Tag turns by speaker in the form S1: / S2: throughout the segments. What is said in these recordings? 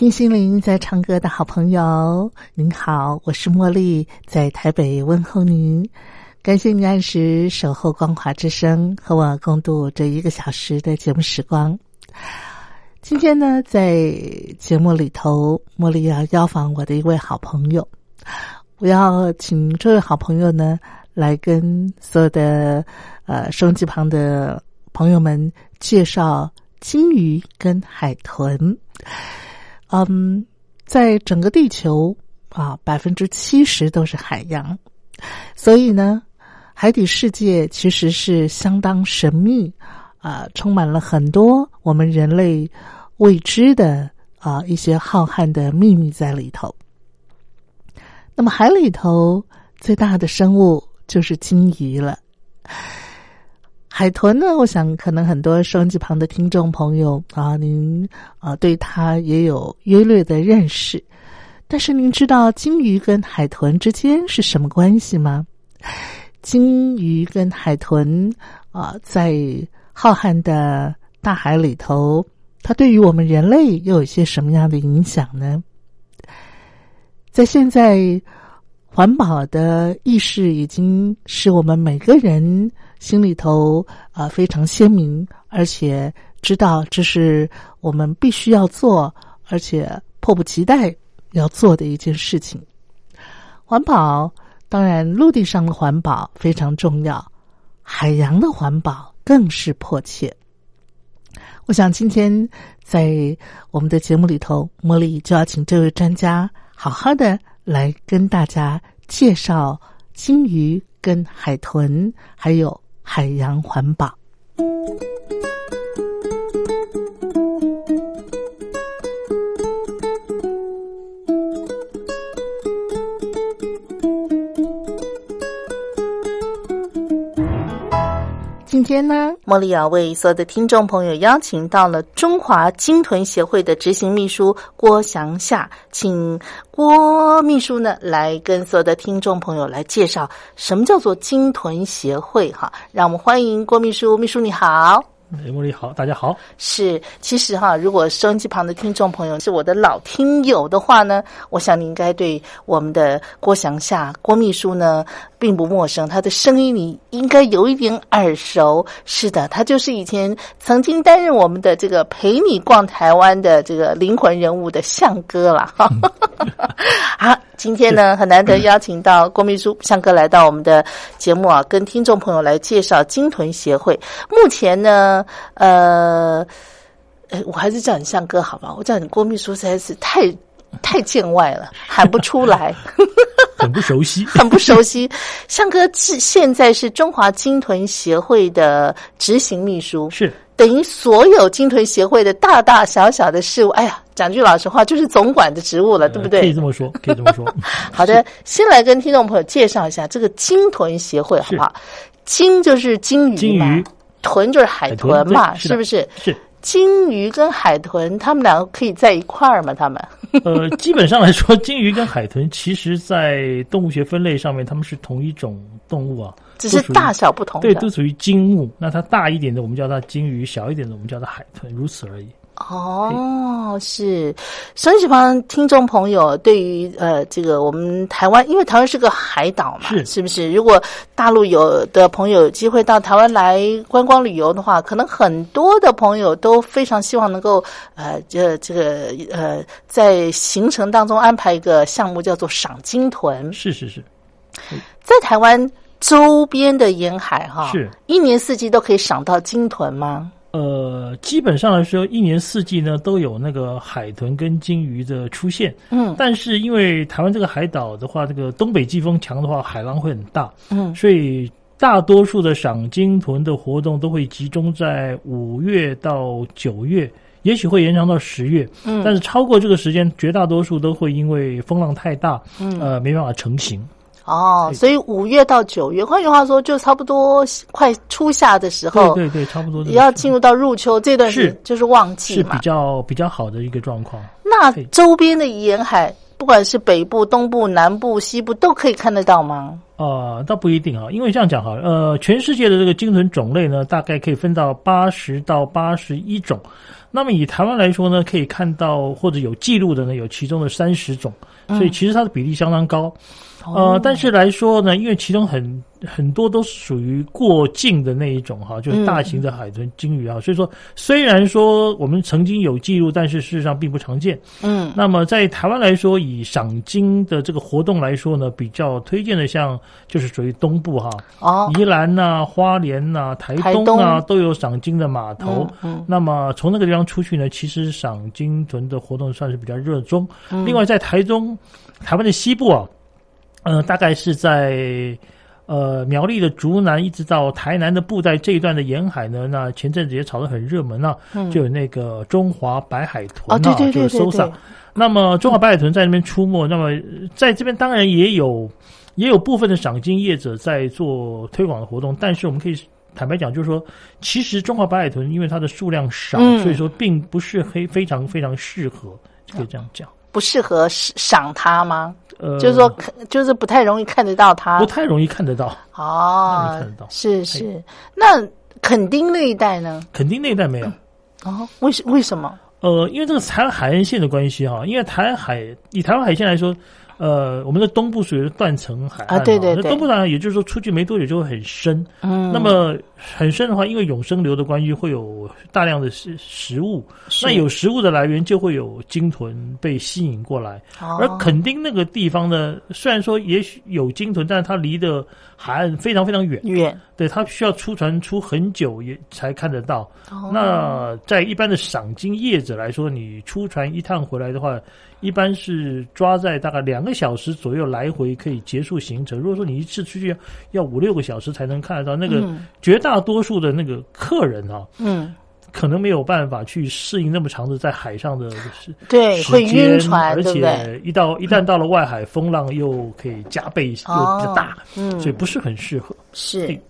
S1: 听心灵在唱歌的好朋友，您好，我是茉莉，在台北问候您。感谢您按时守候光华之声，和我共度这一个小时的节目时光。今天呢，在节目里头，茉莉要邀访我的一位好朋友，我要请这位好朋友呢，来跟所有的呃收音机旁的朋友们介绍金鱼跟海豚。嗯，在整个地球啊，百分之七十都是海洋，所以呢，海底世界其实是相当神秘啊，充满了很多我们人类未知的啊一些浩瀚的秘密在里头。那么海里头最大的生物就是鲸鱼了。海豚呢？我想可能很多收音机旁的听众朋友啊，您啊对它也有约略的认识。但是您知道鲸鱼跟海豚之间是什么关系吗？鲸鱼跟海豚啊，在浩瀚的大海里头，它对于我们人类又有些什么样的影响呢？在现在，环保的意识已经是我们每个人。心里头啊非常鲜明，而且知道这是我们必须要做，而且迫不及待要做的一件事情。环保当然，陆地上的环保非常重要，海洋的环保更是迫切。我想今天在我们的节目里头，茉莉就要请这位专家好好的来跟大家介绍鲸鱼跟海豚，还有。海洋环保。今天呢，茉莉要为所有的听众朋友邀请到了中华鲸豚协会的执行秘书郭祥夏，请郭秘书呢来跟所有的听众朋友来介绍什么叫做鲸豚协会。哈，让我们欢迎郭秘书，秘书你好。
S2: 哎，茉莉好，大家好。
S1: 是，其实哈，如果收音机旁的听众朋友是我的老听友的话呢，我想你应该对我们的郭祥夏郭秘书呢并不陌生，他的声音你应该有一点耳熟。是的，他就是以前曾经担任我们的这个陪你逛台湾的这个灵魂人物的向哥了。好，今天呢很难得邀请到郭秘书向哥来到我们的节目啊，跟听众朋友来介绍鲸豚协会。目前呢。呃，呃，我还是叫你向哥好吧？我叫你郭秘书实在是太 太见外了，喊不出来，
S2: 很不熟悉，
S1: 很不熟悉。向哥是现在是中华鲸豚协会的执行秘书，
S2: 是
S1: 等于所有鲸豚协会的大大小小的事务。哎呀，讲句老实话，就是总管的职务了，对不对？
S2: 可以这么说，可以这么说。
S1: 好的，先来跟听众朋友介绍一下这个鲸豚协会，好不好？鲸就是鲸鱼嘛。豚就是海豚嘛，是不是？
S2: 是
S1: 鲸鱼跟海豚，它们两个可以在一块儿吗？它们？
S2: 呃，基本上来说，鲸鱼跟海豚，其实在动物学分类上面，它们是同一种动物啊，
S1: 只是大小不同。
S2: 对，都属于鲸目。那它大一点的，我们叫它鲸鱼；小一点的，我们叫它海豚，如此而已。
S1: 哦，是，收音机旁听众朋友，对于呃这个我们台湾，因为台湾是个海岛嘛，
S2: 是
S1: 是不是？如果大陆有的朋友有机会到台湾来观光旅游的话，可能很多的朋友都非常希望能够呃这这个呃在行程当中安排一个项目，叫做赏鲸豚。
S2: 是是是，
S1: 在台湾周边的沿海哈，
S2: 是
S1: 一年四季都可以赏到鲸豚吗？
S2: 呃，基本上来说，一年四季呢都有那个海豚跟鲸鱼的出现。
S1: 嗯
S2: 但是因为台湾这个海岛的话，这个东北季风强的话，海浪会很大，
S1: 嗯
S2: 所以大多数的赏鲸豚的活动都会集中在五月到九月，也许会延长到十月。
S1: 嗯
S2: 但是超过这个时间，绝大多数都会因为风浪太大，
S1: 嗯
S2: 呃，没办法成型。
S1: 哦，所以五月到九月，换句话说，就差不多快初夏的时候，
S2: 对对对，差不多这个
S1: 也要进入到入秋这段时
S2: 是
S1: 就是旺季
S2: 是比。较比较好的一个状况。
S1: 那周边的沿海，不管是北部、东部、南部、西部，都可以看得到吗？
S2: 呃，倒不一定啊，因为这样讲哈，呃，全世界的这个鲸豚种类呢，大概可以分到八十到八十一种。那么以台湾来说呢，可以看到或者有记录的呢，有其中的三十种，所以其实它的比例相当高。呃，但是来说呢，因为其中很很多都是属于过境的那一种哈，就是大型的海豚、鲸鱼啊，所以说虽然说我们曾经有记录，但是事实上并不常见。
S1: 嗯
S2: 那么在台湾来说，以赏鲸的这个活动来说呢，比较推荐的像就是属于东部哈，
S1: 哦，
S2: 宜兰呐、花莲呐、台
S1: 台
S2: 东啊
S1: 东
S2: 都有赏金的码头。
S1: 嗯
S2: 那么从那个地方出去呢，其实赏金豚的活动算是比较热衷。
S1: 嗯
S2: 另外在台中，台湾的西部啊，呃，大概是在。呃，苗栗的竹南一直到台南的布袋这一段的沿海呢，那前阵子也炒得很热门啊，
S1: 嗯
S2: 就有那个中华白海豚
S1: 哦，
S2: 啊，
S1: 对对对
S2: 就是
S1: 对
S2: SOSA。那么中华白海豚在那边出没，那么呃在这边当然也有也有部分的赏金业者在做推广的活动，但是我们可以坦白讲，就是说，其实中华白海豚因为它的数量少，
S1: 嗯
S2: 所以说并不是非非常非常适合，可以这样讲。
S1: 不适合赏它吗？
S2: 呃，
S1: 就是说，看就是不太容易看得到它
S2: 不。太容易看得到。
S1: 哦
S2: 看得到，
S1: 是是。那垦丁那一带呢？
S2: 垦丁那一带没有。
S1: 哦，为什为什么？
S2: 呃，因为这个台湾海岸线的关系哈，因为台湾海以台湾海线来说，呃，我们的东部属于断层海岸
S1: 啊对对对
S2: 那东部海岸也就是说出去没多久就会很深，
S1: 嗯，
S2: 那么很深的话，因为永生流的关系，会有大量的食食物，
S1: 是
S2: 那有食物的来源就会有鲸豚被吸引过来。
S1: 哦
S2: 而垦丁那个地方呢，虽然说也许有鲸豚，但是它离的海岸非常非常远，
S1: 远
S2: 对，它需要出船出很久也才看得到。
S1: 哦
S2: 那在一般的赏金业者来说，你出船一趟回来的话，一般是抓在大概两个小时左右来回可以结束行程。如果说你一次出去要五六个小时才能看得到，那个
S1: 嗯
S2: 绝大多数的那个客人啊，
S1: 嗯，
S2: 可能没有办法去适应那么长的在海上的时
S1: 对，
S2: 时
S1: 会晕
S2: 间，
S1: 船，
S2: 而？且一到一旦到了外海，风浪又可以加倍又比较大，
S1: 嗯，
S2: 所以不是很适合。
S1: 是
S2: 对。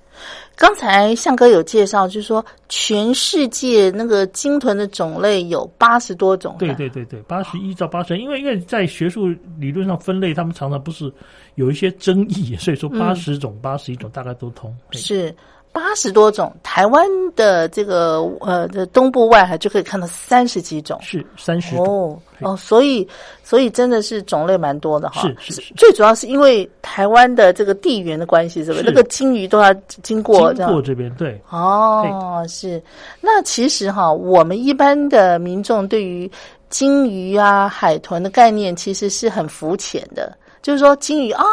S1: 刚才向哥有介绍，就是说全世界那个鲸豚的种类有八十多种。
S2: 对对对对，八十一到八十，因为因为在学术理论上分类，他们常常不是有一些争议，所以说八十种、八十一种大概都通。
S1: 是八十多种。台湾的这个呃的东部外海就可以看到三十几种。
S2: 是三十种，
S1: 哦哦，所以所以真的是种类蛮多的哈。
S2: 是是是
S1: 最主要是因为台湾的这个地缘的关系，是不是？那个金鱼都要经过
S2: 经过这边对。
S1: 哦，是。那其实哈，我们一般的民众对于金鱼啊、海豚的概念其实是很肤浅的，就是说金鱼啊，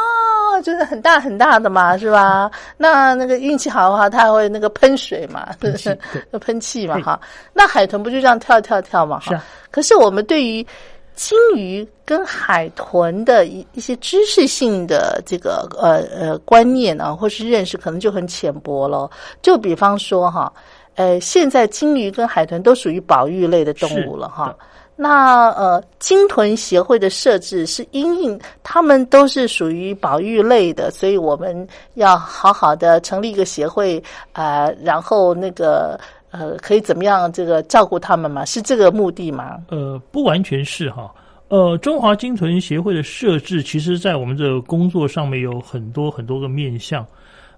S1: 就是很大很大的嘛，是吧？那那个运气好的话，它还会那个喷水嘛，
S2: 喷气对
S1: 喷气嘛，哈。那海豚不就这样跳跳跳嘛，哈。
S2: 啊
S1: 可是我们对于鲸鱼跟海豚的一一些知识性的这个呃呃观念啊，或是认识，可能就很浅薄了。就比方说哈，呃，现在鲸鱼跟海豚都属于保育类的动物了哈。那呃，鲸豚协会的设置是因应他们都是属于保育类的，所以我们要好好的成立一个协会，呃，然后那个呃，可以怎么样这个照顾他们嘛？是这个目的吗？
S2: 呃，不完全是哈。呃，中华鲸豚协会的设置，其实在我们的工作上面有很多很多个面向。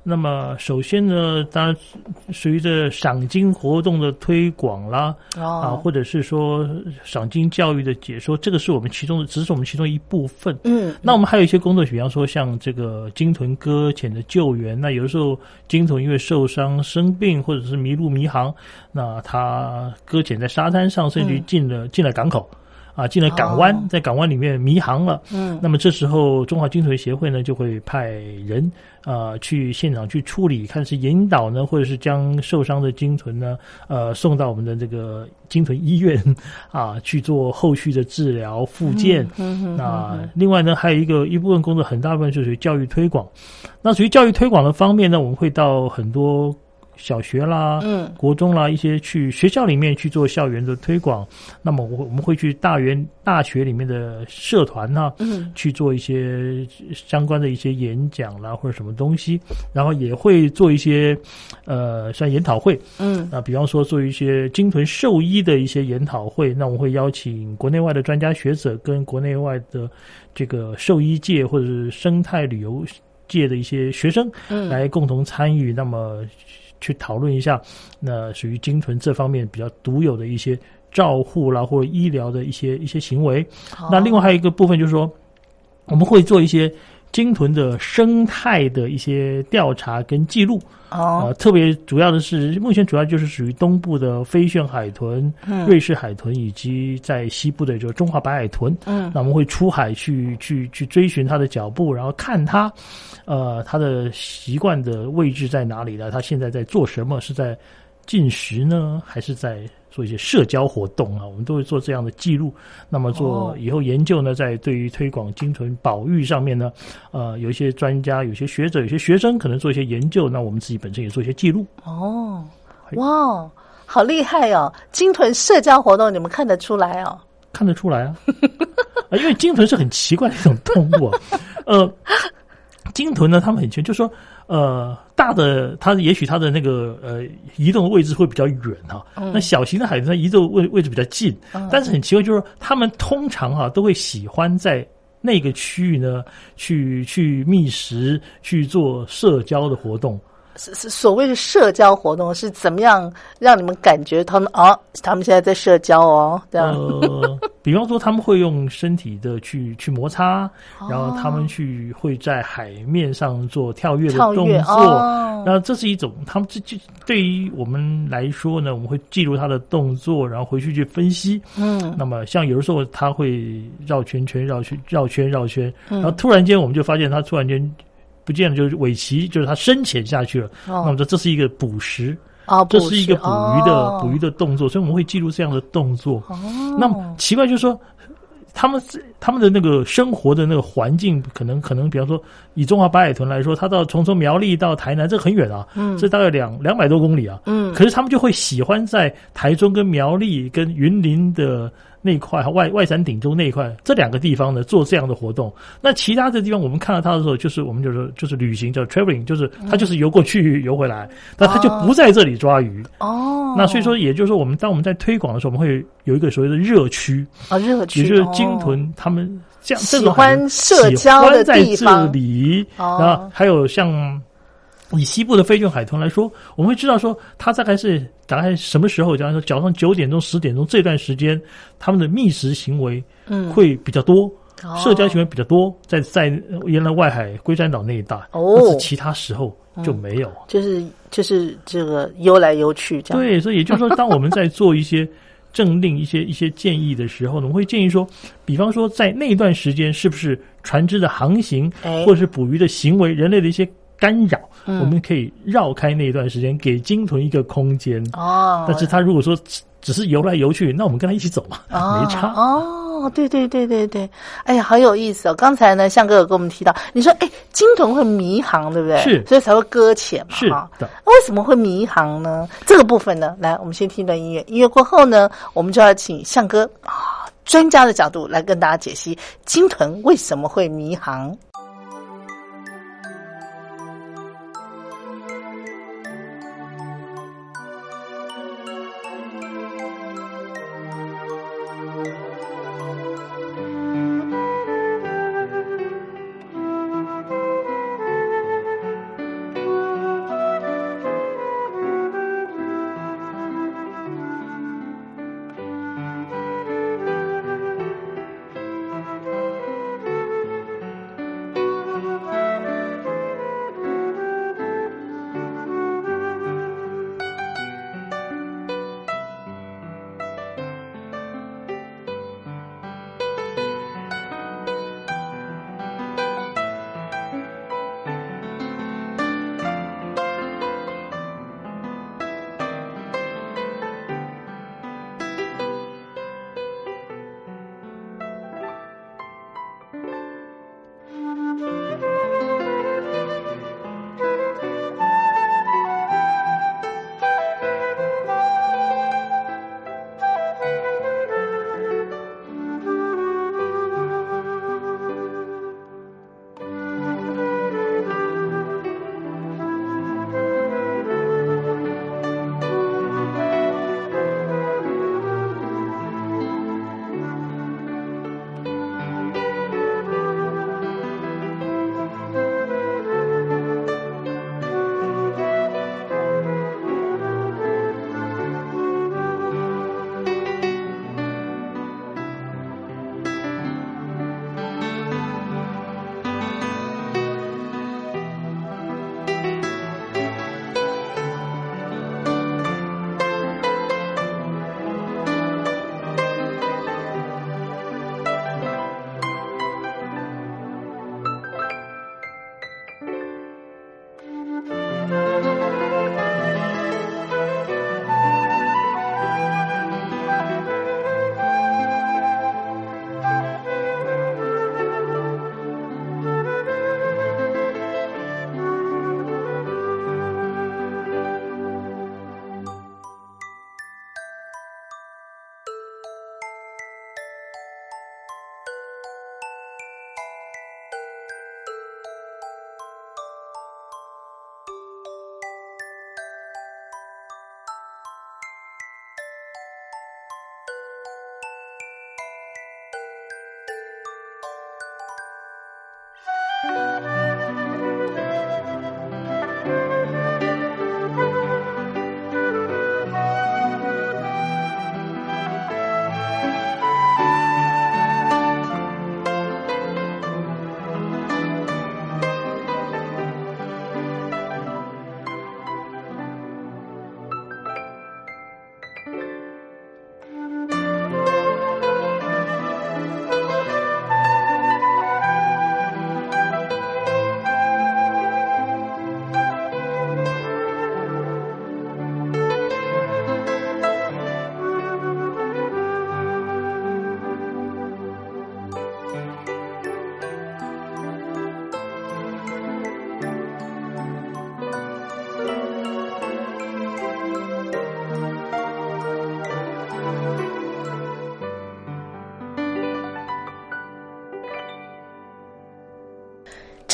S2: 那么首先呢，当然随着赏金活动的推广啦，啊，
S1: 哦，
S2: 或者是说赏金教育的解说，这个是我们其中的，只是我们其中一部分。
S1: 嗯，
S2: 那我们还有一些工作，比方说像这个鲸豚搁浅的救援，那有的时候鲸豚因为受伤、生病或者是迷路迷航，那它搁浅在沙滩上，甚至于进了、进了港口。啊，进了港湾，
S1: 哦
S2: 在港湾里面迷航了。
S1: 嗯，
S2: 那么这时候中华鲸豚协会呢，就会派人呃去现场去处理，看是引导呢，或者是将受伤的鲸豚呢，呃送到我们的这个鲸豚医院啊去做后续的治疗复健。那另外呢，还有一个一部分工作，很大部分就是属于教育推广。那属于教育推广的方面呢，我们会到很多小学啦、
S1: 嗯
S2: 国中啦一些去学校里面去做校园的推广。那么我我们会去大园大学里面的社团呢、
S1: 嗯
S2: 去做一些相关的一些演讲啦，或者什么东西，然后也会做一些呃像研讨会。
S1: 嗯
S2: 啊，比方说做一些鲸豚兽医的一些研讨会，那我们会邀请国内外的专家学者跟国内外的这个兽医界或者是生态旅游界的一些学生
S1: 嗯，
S2: 来共同参与，那么去讨论一下，那属于精纯这方面比较独有的一些照护啦或者医疗的一些一些行为。那另外还有一个部分就是说，我们会做一些鲸豚的生态的一些调查跟记录。
S1: 哦
S2: 呃，特别主要的是，目前主要就是属于东部的飞旋海豚、
S1: 嗯
S2: 瑞士海豚，以及在西部的就是中华白海豚。
S1: 嗯
S2: 那我们会出海去去去追寻它的脚步，然后看它，呃，它的习惯的位置在哪里呢？它现在在做什么？是在进食呢，还是在做一些社交活动啊？我们都会做这样的记录。那么做
S1: 哦
S2: 以后研究呢，在对于推广鲸豚保育上面呢，呃，有一些专家、有些学者、有些学生可能做一些研究，那我们自己本身也做一些记录。
S1: 哦，哇，好厉害哦！鲸豚社交活动你们看得出来哦？
S2: 看得出来啊，啊，因为鲸豚是很奇怪的一种动物、啊，呃，鲸豚呢，他们很奇，就说，呃，大的它也许它的那个呃移动的位置会比较远哈、
S1: 嗯
S2: 那小型的海豚它移动位位置比较近，但是很奇怪，就是说它们通常哈、都会喜欢在那个区域呢去去觅食，去做社交的活动。
S1: 是是所谓的社交活动是怎么样让你们感觉他们哦，他们现在在社交哦，这样、
S2: 呃，比方说他们会用身体的去去摩擦，然后他
S1: 哦
S2: 们去会在海面上做跳跃的动作。
S1: 哦，
S2: 然后这是一种，他们这这对于我们来说呢，我们会记录他的动作，然后回去去分析。
S1: 嗯。
S2: 那么像有的时候他会绕圈圈、绕圈、绕圈、绕圈，
S1: 嗯。
S2: 然后突然间我们就发现他突然间不见了，就是尾鳍，就是它深潜下去了。那我
S1: 们
S2: 说这是一个捕食，
S1: 哦，
S2: 这是一个捕鱼的、
S1: 哦
S2: 捕鱼的动作，所以我们会记录这样的动作。
S1: 哦，
S2: 那么奇怪就是说，他们是他们的那个生活的那个环境，可能可能，比方说以中华白海豚来说，它到从从苗栗到台南，这很远啊，
S1: 嗯
S2: 这大概两两百多公里啊。
S1: 嗯
S2: 可是他们就会喜欢在台中跟苗栗跟云林的那一块外外山顶洲那一块这两个地方呢做这样的活动。那其他的地方我们看到它的时候，就是我们就是就是旅行叫 traveling，就是它就是游过去游回来，但它就不在这里抓鱼。
S1: 哦，
S2: 那所以说，也就是说，我们当我们在推广的时候，我们会有一个所谓的热区，
S1: 啊热区，
S2: 也就是
S1: 哦
S2: 鲸豚他们这样
S1: 喜欢社交的
S2: 在
S1: 方。
S2: 这里，
S1: 哦。
S2: 然后还有像以西部的飞卷海豚来说，我们会知道说，它大概是大概什么时候，假如说早上九点钟、十点钟这段时间，它们的觅食行为
S1: 嗯
S2: 会比较多。
S1: 哦
S2: 社交行为比较多，在在原来外海龟山岛那一带，
S1: 哦
S2: 但是其他时候就没有。
S1: 就是就是这个游来游去这样，
S2: 对，所以也就是说，当我们在做一些 政令、一些一些建议的时候呢，我们会建议说，比方说在那段时间，是不是船只的航行
S1: 哎
S2: 或者是捕鱼的行为，人类的一些干扰，
S1: 嗯
S2: 我们可以绕开那一段时间，给鲸豚一个空间。
S1: 哦，
S2: 但是它如果说只只是游来游去，那我们跟它一起走嘛，
S1: 哦
S2: 没差。
S1: 哦，对对对对对，哎呀，好有意思哦！刚才呢，向哥有跟我们提到，你说，哎，鲸豚会迷航，对不对？
S2: 是
S1: 所以才会搁浅嘛，
S2: 是的。
S1: 那为什么会迷航呢？这个部分呢，来，我们先听一段音乐，音乐过后呢，我们就要请向哥啊，专家的角度来跟大家解析鲸豚为什么会迷航。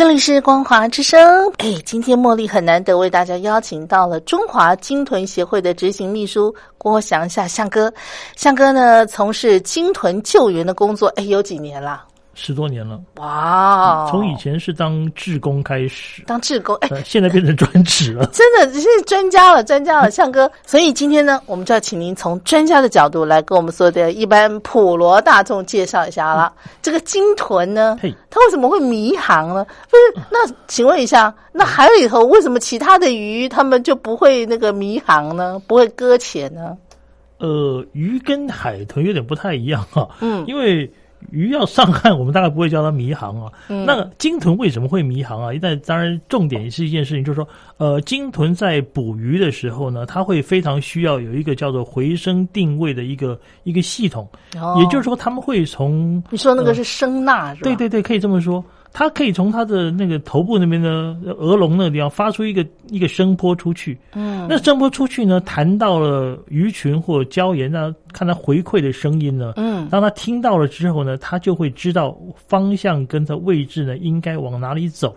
S1: 这里是光华之声。哎，今天茉莉很难得为大家邀请到了中华鲸豚协会的执行秘书郭祥夏向哥。向哥呢，从事鲸豚救援的工作，哎，有几年了？
S2: 十多年了，
S1: 哇！
S2: 从以前是当志工开始，
S1: 当志工，哎，
S2: 现在变成专职了，
S1: 真的是专家了，专家了，向哥。所以今天呢，我们就要请您从专家的角度来跟我们所有的一般普罗大众介绍一下了。这个鲸豚呢，它为什么会迷航呢？不是，那请问一下，那海里头为什么其他的鱼它们就不会那个迷航呢？不会搁浅呢？
S2: 呃，鱼跟海豚有点不太一样哈，嗯，因为。鱼要上岸，我们大概不会叫它迷航啊。那鲸豚为什么会迷航啊？但当然，重点是一件事情，就是说，呃，鲸豚在捕鱼的时候呢，它会非常需要有一个叫做回声定位的一个一个系统。哦，也就是说，他们会从
S1: 你说那个是声呐，是吧？
S2: 对对对，可以这么说。它可以从它的那个头部那边的额笼那个地方发出一个一个声波出去，嗯，那声波出去呢，弹到了鱼群或礁岩那看它回馈的声音呢，嗯，当它听到了之后呢，它就会知道方向跟它位置呢应该往哪里走。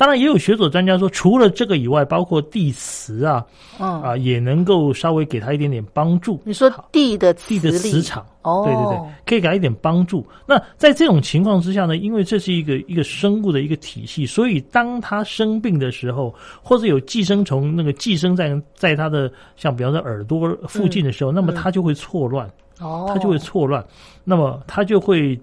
S2: 当然，也有学者专家说，除了这个以外，包括地磁啊，嗯。啊，也能够稍微给他一点点帮助。
S1: 你说地的
S2: 地的磁场，哦，对对对，可以给他一点帮助。那在这种情况之下呢，因为这是一个一个生物的一个体系，所以当他生病的时候，或者有寄生虫那个寄生在在他的像比方说耳朵附近的时候，那么他就会错乱，哦，他就会错乱，那么他就会。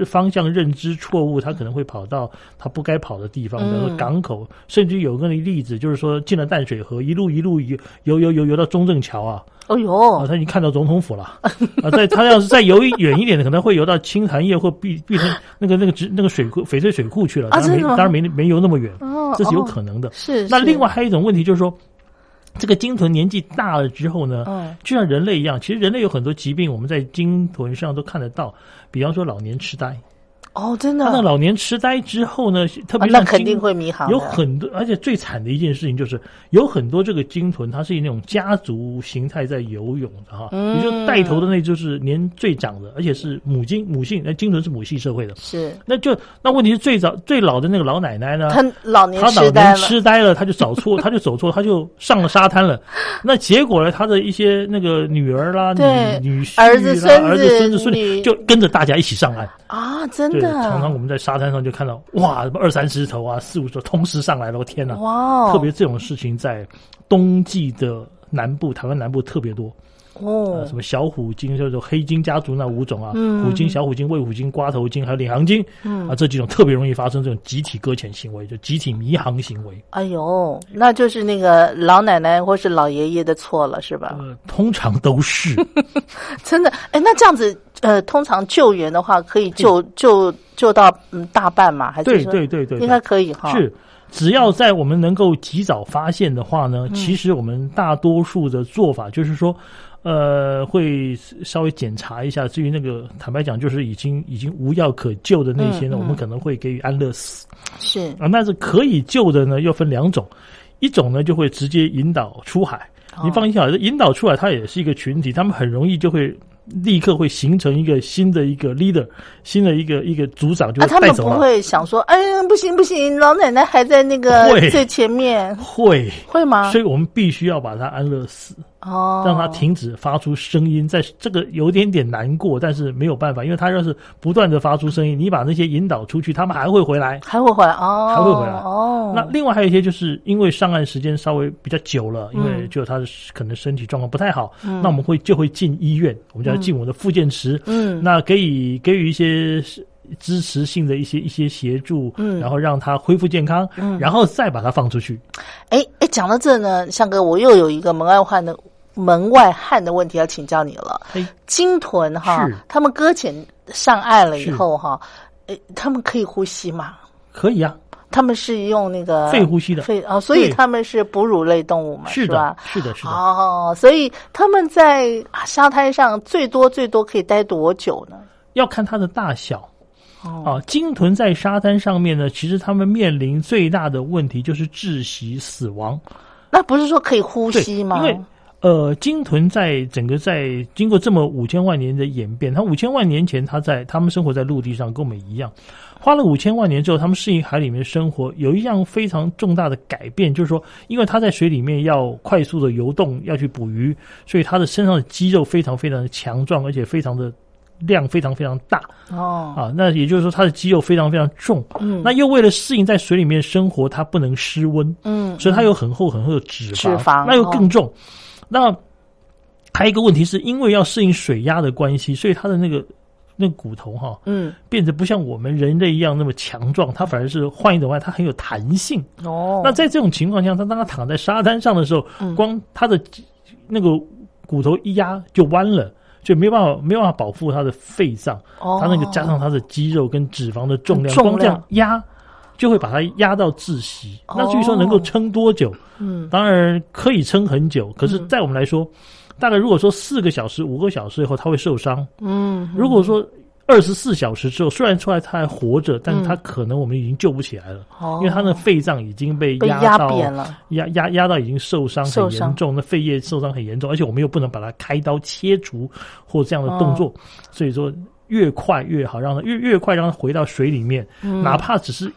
S2: 这方向认知错误，他可能会跑到他不该跑的地方，比如说港口，甚至有个例子，就是说进了淡水河，一路一路游游游游游到中正桥啊，
S1: 哦哟，
S2: 他已经看到总统府了 啊！在他要是再游远一点的，可能会游到青潭叶或碧碧城那个那个直那个水库翡翠水库去了。当然没当然没没游那么远，这是有可能的。
S1: 是
S2: 那另外还有一种问题就是说。这个鲸豚年纪大了之后呢，就像人类一样，其实人类有很多疾病，我们在鲸豚上都看得到，比方说老年痴呆。
S1: 哦，真的。
S2: 那老年痴呆之后呢？特别
S1: 那肯定会迷航。
S2: 有很多，而且最惨的一件事情就是，有很多这个鲸豚，它是以那种家族形态在游泳的哈。嗯。也就带头的那就是年最长的，而且是母鲸母性。那鲸豚是母系社会的。
S1: 是。
S2: 那就那问题是最早最老的那个老奶奶呢？
S1: 她老年
S2: 她老年痴呆了，她就找错，她就走错，她就上了沙滩了。那结果呢？她的一些那个女儿啦、女女婿啦、儿子、孙子、孙女，就跟着大家一起上岸。
S1: 啊，真的！
S2: 常常我们在沙滩上就看到，哇，什么二三十头啊，四五十头同时上来了，我天哪！哇，特别这种事情在冬季的南部，台湾南部特别多。哦，什么小虎鲸，叫做黑鲸家族那五种啊，嗯虎鲸、小虎鲸、卫虎鲸、瓜头鲸，还有领航鲸，嗯啊，这几种特别容易发生这种集体搁浅行为，就集体迷航行为。
S1: 哎呦，那就是那个老奶奶或是老爷爷的错了，是吧？
S2: 呃，通常都是。
S1: 真的，哎，那这样子，呃，通常救援的话，可以救救救到嗯大半嘛？还是
S2: 对对对对，
S1: 应该可以哈。
S2: 是，只要在我们能够及早发现的话呢，其实我们大多数的做法就是说。呃，会稍微检查一下。至于那个，坦白讲，就是已经已经无药可救的那些呢，我们可能会给予安乐死。
S1: 是
S2: 啊，但是可以救的呢，又分两种，一种呢就会直接引导出海。你放心好了，引导出海，它也是一个群体，他们很容易就会。立刻会形成一个新的一个 leader，新的一个一个组长就
S1: 他们不会想说，哎，不行不行，老奶奶还在那个最前面，
S2: 会
S1: 会吗？
S2: 所以我们必须要把他安乐死，哦，让他停止发出声音，在这个有点点难过，但是没有办法，因为他要是不断的发出声音，你把那些引导出去，他们还会回来，
S1: 还会回来哦，
S2: 还会回来。哦。那另外还有一些就是因为上岸时间稍微比较久了，因为就他的可能身体状况不太好，那我们会就会进医院，我们就要。进我的附件池，嗯，那给予给予一些支持性的一些一些协助，嗯，然后让他恢复健康，嗯，然后再把它放出去。
S1: 哎哎，讲到这呢，向哥，我又有一个门外汉的门外汉的问题要请教你了。鲸豚哈，他们搁浅上岸了以后哈，呃，他们可以呼吸吗？
S2: 可以啊。
S1: 他们是用那个
S2: 肺呼吸的，
S1: 肺啊，所以他们是哺乳类动物嘛，
S2: 是
S1: 吧？
S2: 是的，是的。
S1: 哦，所以他们在沙滩上最多最多可以待多久呢？
S2: 要看它的大小。哦，鲸豚在沙滩上面呢，其实他们面临最大的问题就是窒息死亡。
S1: 那不是说可以呼吸吗？
S2: 因为呃，鲸豚在整个在经过这么五千万年的演变，它五千万年前，它在它们生活在陆地上，跟我们一样。花了五千万年之后，它们适应海里面生活，有一样非常重大的改变，就是说，因为它在水里面要快速的游动，要去捕鱼，所以它的身上的肌肉非常非常的强壮，而且非常的量非常非常大。
S1: 哦，
S2: 啊，那也就是说，它的肌肉非常非常重。
S1: 嗯，
S2: 那又为了适应在水里面生活，它不能失温，
S1: 嗯，
S2: 所以它有很厚很厚的脂肪，
S1: 脂肪
S2: 那又更重。那还有一个问题是，因为要适应水压的关系，所以它的那个那个骨头哈，
S1: 嗯，
S2: 变得不像我们人类一样那么强壮，它反而是换一种外，它很有弹性。
S1: 哦，
S2: 那在这种情况下，它当它躺在沙滩上的时候，
S1: 嗯
S2: 光它的那个骨头一压就弯了。就没办法，没办法保护他的肺脏，
S1: 哦
S2: 它那个加上他的肌肉跟脂肪的重量，
S1: 重量
S2: 光这样压就会把它压到窒息。
S1: 哦。
S2: 那至于说能够撑多久，
S1: 嗯。
S2: 当然可以撑很久，可是，在我们来说，大概如果说四个小时、五个小时以后，它会受伤。
S1: 嗯，
S2: 如果说二十四小时之后，虽然出来他还活着，但是
S1: 嗯
S2: 它可能我们已经救不起来了，
S1: 哦。
S2: 因为它的肺脏已经被
S1: 被压扁了，
S2: 压压压到已经受伤很严重，那肺叶受伤很严重，而且我们又不能把它开刀切除或这样的动
S1: 哦。
S2: 作，所以说越快越好，让它越越快让它回到水里面，
S1: 嗯。
S2: 哪怕只是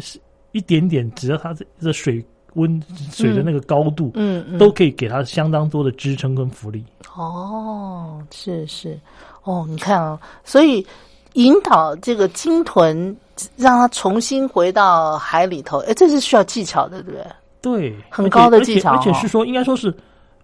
S2: 是一点点，只要它的这水温水的那个高度，
S1: 嗯嗯，
S2: 都可以给它相当多的支撑跟浮力。
S1: 哦，是是，哦，你看啊，所以引导这个鲸豚，让它重新回到海里头，哎，这是需要技巧的，对不对？
S2: 对，
S1: 很高的技巧哦
S2: 而且而且是说，应该说是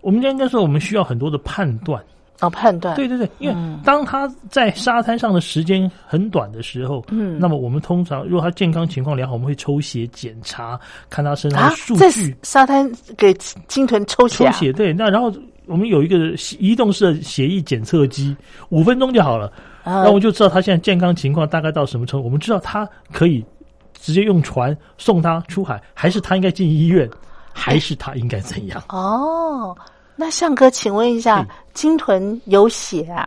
S2: 我们应该说我们需要很多的判断。
S1: 哦，判断，
S2: 对对对，因为
S1: 嗯。
S2: 当他在沙滩上的时间很短的时候，
S1: 嗯。
S2: 那么我们通常如果他健康情况良好，我们会抽血检查，看他身上数，
S1: 在
S2: 据。
S1: 沙滩给鲸豚抽血、啊，
S2: 抽血对，那然后我们有一个移动式的血液检测机，五分钟就好了，
S1: 啊。
S2: 然后我们就知道他现在健康情况大概到什么程度。我们知道他可以直接用船送他出海，还是他应该进医院，还是他应该怎样？
S1: 哦，那向哥，请问一下
S2: 嗯，
S1: 鲸豚有血啊？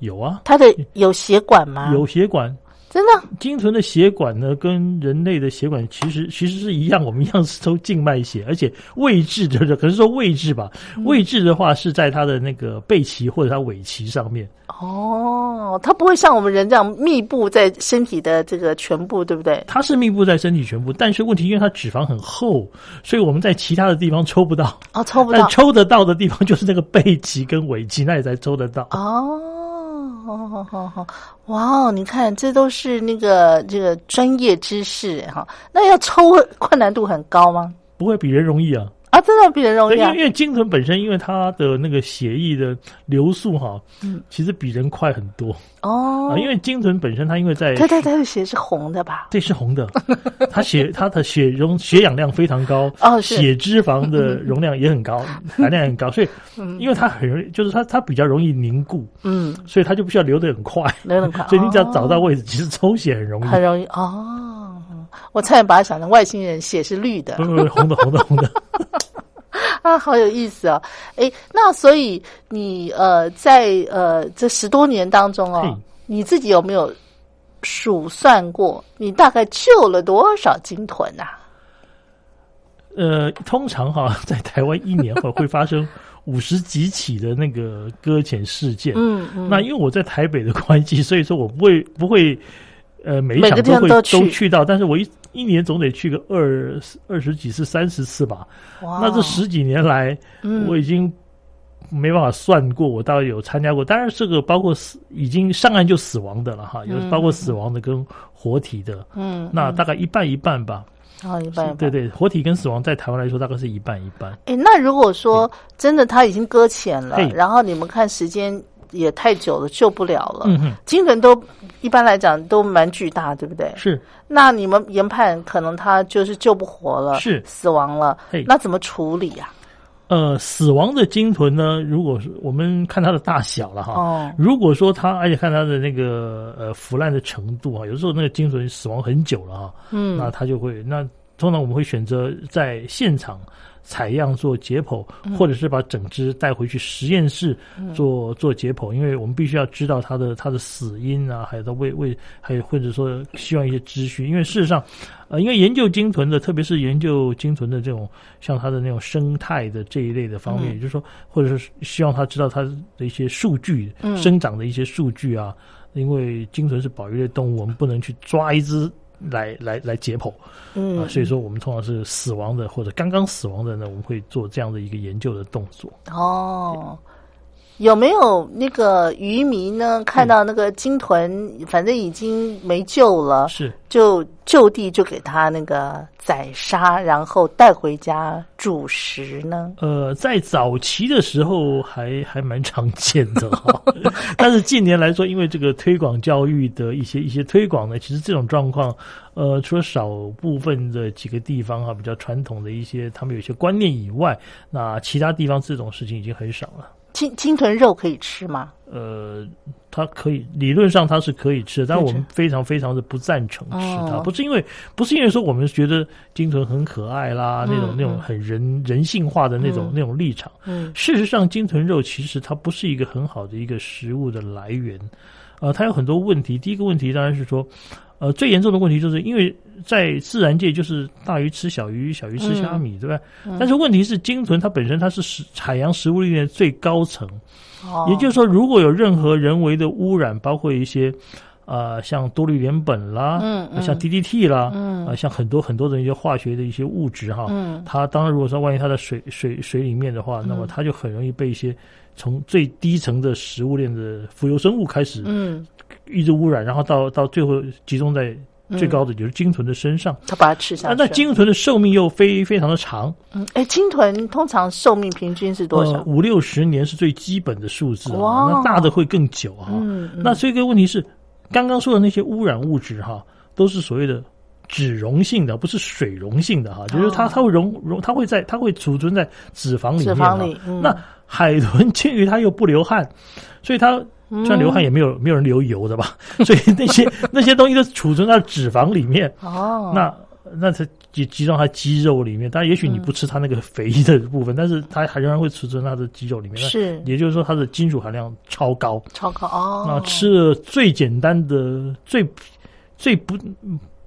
S2: 有啊，
S1: 它的有血管吗？
S2: 有血管，
S1: 真的？
S2: 鲸豚的血管呢，跟人类的血管其实其实是一样，我们一样是抽静脉血，而且位置的，可是说位置吧，位置的话是在它的那个背鳍或者它尾鳍上面。
S1: 哦，它不会像我们人这样密布在身体的这个全部，对不对？
S2: 它是密布在身体全部，但是问题因为它脂肪很厚，所以我们在其他的地方抽不到，
S1: 哦，抽不
S2: 但
S1: 到。
S2: 抽得到的地方就是那个背鳍跟尾鳍那里才抽得到。
S1: 哦，好好好好，哇哦！你看，这都是那个这个专业知识哈。那要抽困难度很高吗？
S2: 不会比人容易啊，
S1: 啊，真的比人容，易啊。
S2: 因为因为鲸豚本身，因为它的那个血液的流速哈，
S1: 嗯。
S2: 其实比人快很多
S1: 哦。
S2: 啊。因为鲸豚本身它因为在
S1: 它它它的血是红的吧？
S2: 对，是红的，它血它的血容血氧量非常高，
S1: 哦是。
S2: 血脂肪的容量也很高，含量很高，所以
S1: 嗯。
S2: 因为它很容易，就是它它比较容易凝固，
S1: 嗯，
S2: 所以它就不需要流的很快，
S1: 流得快。
S2: 所以你只要找到
S1: 哦
S2: 位置，其实抽血很容易，
S1: 很容易哦。我差点把它想成外星人，血是绿的。
S2: 不不不红的红的红的，
S1: 啊，好有意思哦。哎，那所以你呃，在呃这十多年当中哦，你自己有没有数算过，你大概救了多少鲸豚啊？
S2: 呃，通常哈，在台湾一年会会发生五十几起的那个搁浅事件，
S1: 嗯嗯，
S2: 那因为我在台北的关系，所以说我不会不会呃每一场都会
S1: 方都去
S2: 去到，但是我一一年总得去个二二十几次、三十次吧。
S1: 哇
S2: 那这十几年来，
S1: 嗯
S2: 我已经没办法算过，我大概有参加过。当然，这个包括死已经上岸就死亡的了哈，有
S1: 嗯
S2: 包括死亡的跟活体的，
S1: 嗯，
S2: 那大概一半一半吧。
S1: 然后一半一半
S2: 对。对，活体跟死亡在台湾来说大概是一半一半。
S1: 哎，那如果说真的他已经搁浅了，然后你们看时间也太久了，救不了了，
S2: 嗯哼，
S1: 鲸豚都一般来讲都蛮巨大，对不对？
S2: 是。
S1: 那你们研判可能他就是救不活了，
S2: 是。
S1: 死亡了
S2: 嘿，
S1: 那怎么处理呀、
S2: 呃，死亡的鲸豚呢，如果是我们看它的大小了哈，
S1: 哦，
S2: 如果说它，而且看它的那个呃腐烂的程度啊，有时候那个鲸豚死亡很久了啊，
S1: 嗯，
S2: 那它就会，那通常我们会选择在现场采样做解剖，
S1: 嗯。
S2: 或者是把整只带回去实验室做、做解剖，因为我们必须要知道它的它的死因啊，还有它为为还有或者说希望一些资讯，因为事实上，呃，因为研究鲸豚的，特别是研究鲸豚的这种像它的那种生态的这一类的方面，
S1: 嗯。
S2: 也就是说，或者是希望他知道它的一些数据，
S1: 嗯。
S2: 生长的一些数据啊。因为鲸豚是保育类动物，我们不能去抓一只来来来解剖
S1: 嗯
S2: 啊，所以说我们通常是死亡的或者刚刚死亡的呢，我们会做这样的一个研究的动作。
S1: 哦，有没有那个渔民呢？看到那个鲸豚，反正已经没救了，
S2: 是，
S1: 就就地就给它那个宰杀，然后带回家煮食呢？
S2: 呃，在早期的时候还还蛮常见的哈，但是近年来说，因为这个推广教育的一些一些推广呢，其实这种状况，呃，除了少部分的几个地方哈比较传统的一些他们有一些观念以外，那其他地方这种事情已经很少了。
S1: 鲸鲸豚肉可以吃吗？
S2: 呃，它可以理论上它是可以吃的，但
S1: 可以吃
S2: 我们非常非常的不赞成吃它，
S1: 哦
S2: 不是因为不是因为说我们觉得鲸豚很可爱啦，那种
S1: 嗯
S2: 那种很人人性化的那种、
S1: 嗯
S2: 那种立场。
S1: 嗯
S2: 事实上，鲸豚肉其实它不是一个很好的一个食物的来源，呃，它有很多问题。第一个问题当然是说，呃，最严重的问题就是因为在自然界就是大鱼吃小鱼，小鱼吃虾米，对吧？但是问题是，鲸豚它本身它是食海洋食物链的最高层，
S1: 哦，
S2: 也就是说，如果有任何人为的污染，包括一些。呃，像多氯联苯啦，
S1: 嗯嗯
S2: 像 DDT 啦，
S1: 嗯
S2: 呃，像很多很多的一些化学的一些物质哈，
S1: 嗯
S2: 它当然如果说万一它在水水水里面的话，那么它就很容易被一些从最低层的食物链的浮游生物开始
S1: 嗯，
S2: 一直污染，然后到到最后集中在最高的就是鲸豚的身上。
S1: 它把它吃下。
S2: 那鲸豚的寿命又非非常的长，
S1: 嗯，哎，鲸豚通常寿命平均是多少？
S2: 呃，五六十年是最基本的数字啊，那大的会更久啊。
S1: 嗯嗯
S2: 那这个问题是，刚刚说的那些污染物质哈，都是所谓的脂溶性的，不是水溶性的哈，就是它
S1: 哦
S2: 它会溶溶，它会在它会储存在脂肪里
S1: 脂
S2: 面脂
S1: 肪里，嗯
S2: 那海豚 鲸鱼它又不流汗，所以它。虽然流汗也没有没有人流油的吧，所以那些那些东西都储存在脂肪里面，
S1: 哦，
S2: 那那它集集中它肌肉里面，但也许你不吃它那个肥的部分，但是它还仍然会储存它的肌肉里面。那
S1: 是
S2: 也就是说它的金属含量超高。
S1: 超高哦。
S2: 那吃了最简单的、最最不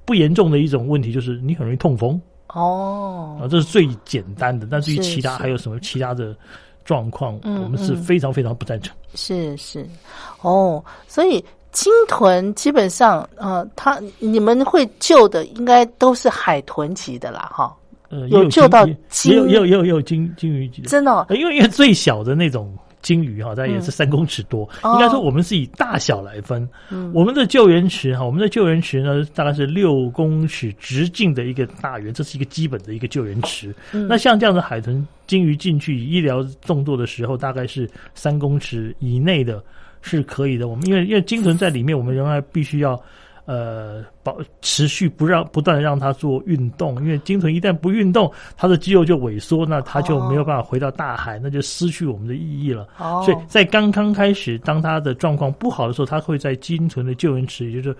S2: 不严重的一种问题就是你很容易痛风
S1: 哦
S2: 啊，这是最简单的。但至于其他还有什么其他的状况，
S1: 嗯
S2: 我们是
S1: 嗯。
S2: 非常非常不赞成。
S1: 是是，哦，所以鲸豚基本上，呃，它你们会救的应该都是海豚级的啦，哈，
S2: 呃，
S1: 有救到
S2: 有也有也有也有金金鱼级的，
S1: 真的
S2: 因为因为最小的那种鲸鱼哈，大概也是三公尺多。
S1: 哦
S2: 应该说我们是以大小来分。
S1: 嗯
S2: 我们的救援池哈，我们的救援池呢大概是六公尺直径的一个大圆，这是一个基本的一个救援池。
S1: 嗯
S2: 那像这样的海豚、鲸鱼进去医疗动作的时候，大概是三公尺以内的是可以的。我们因为因为鲸豚在里面，我们仍然必须要。呃，保持续不让不断的让它做运动，因为鲸豚一旦不运动，它的肌肉就萎缩，那它就没有办法回到大海，那就失去我们的意义了。
S1: 哦，
S2: 所以在刚刚开始，当它的状况不好的时候，它会在鲸豚的救援池，也就是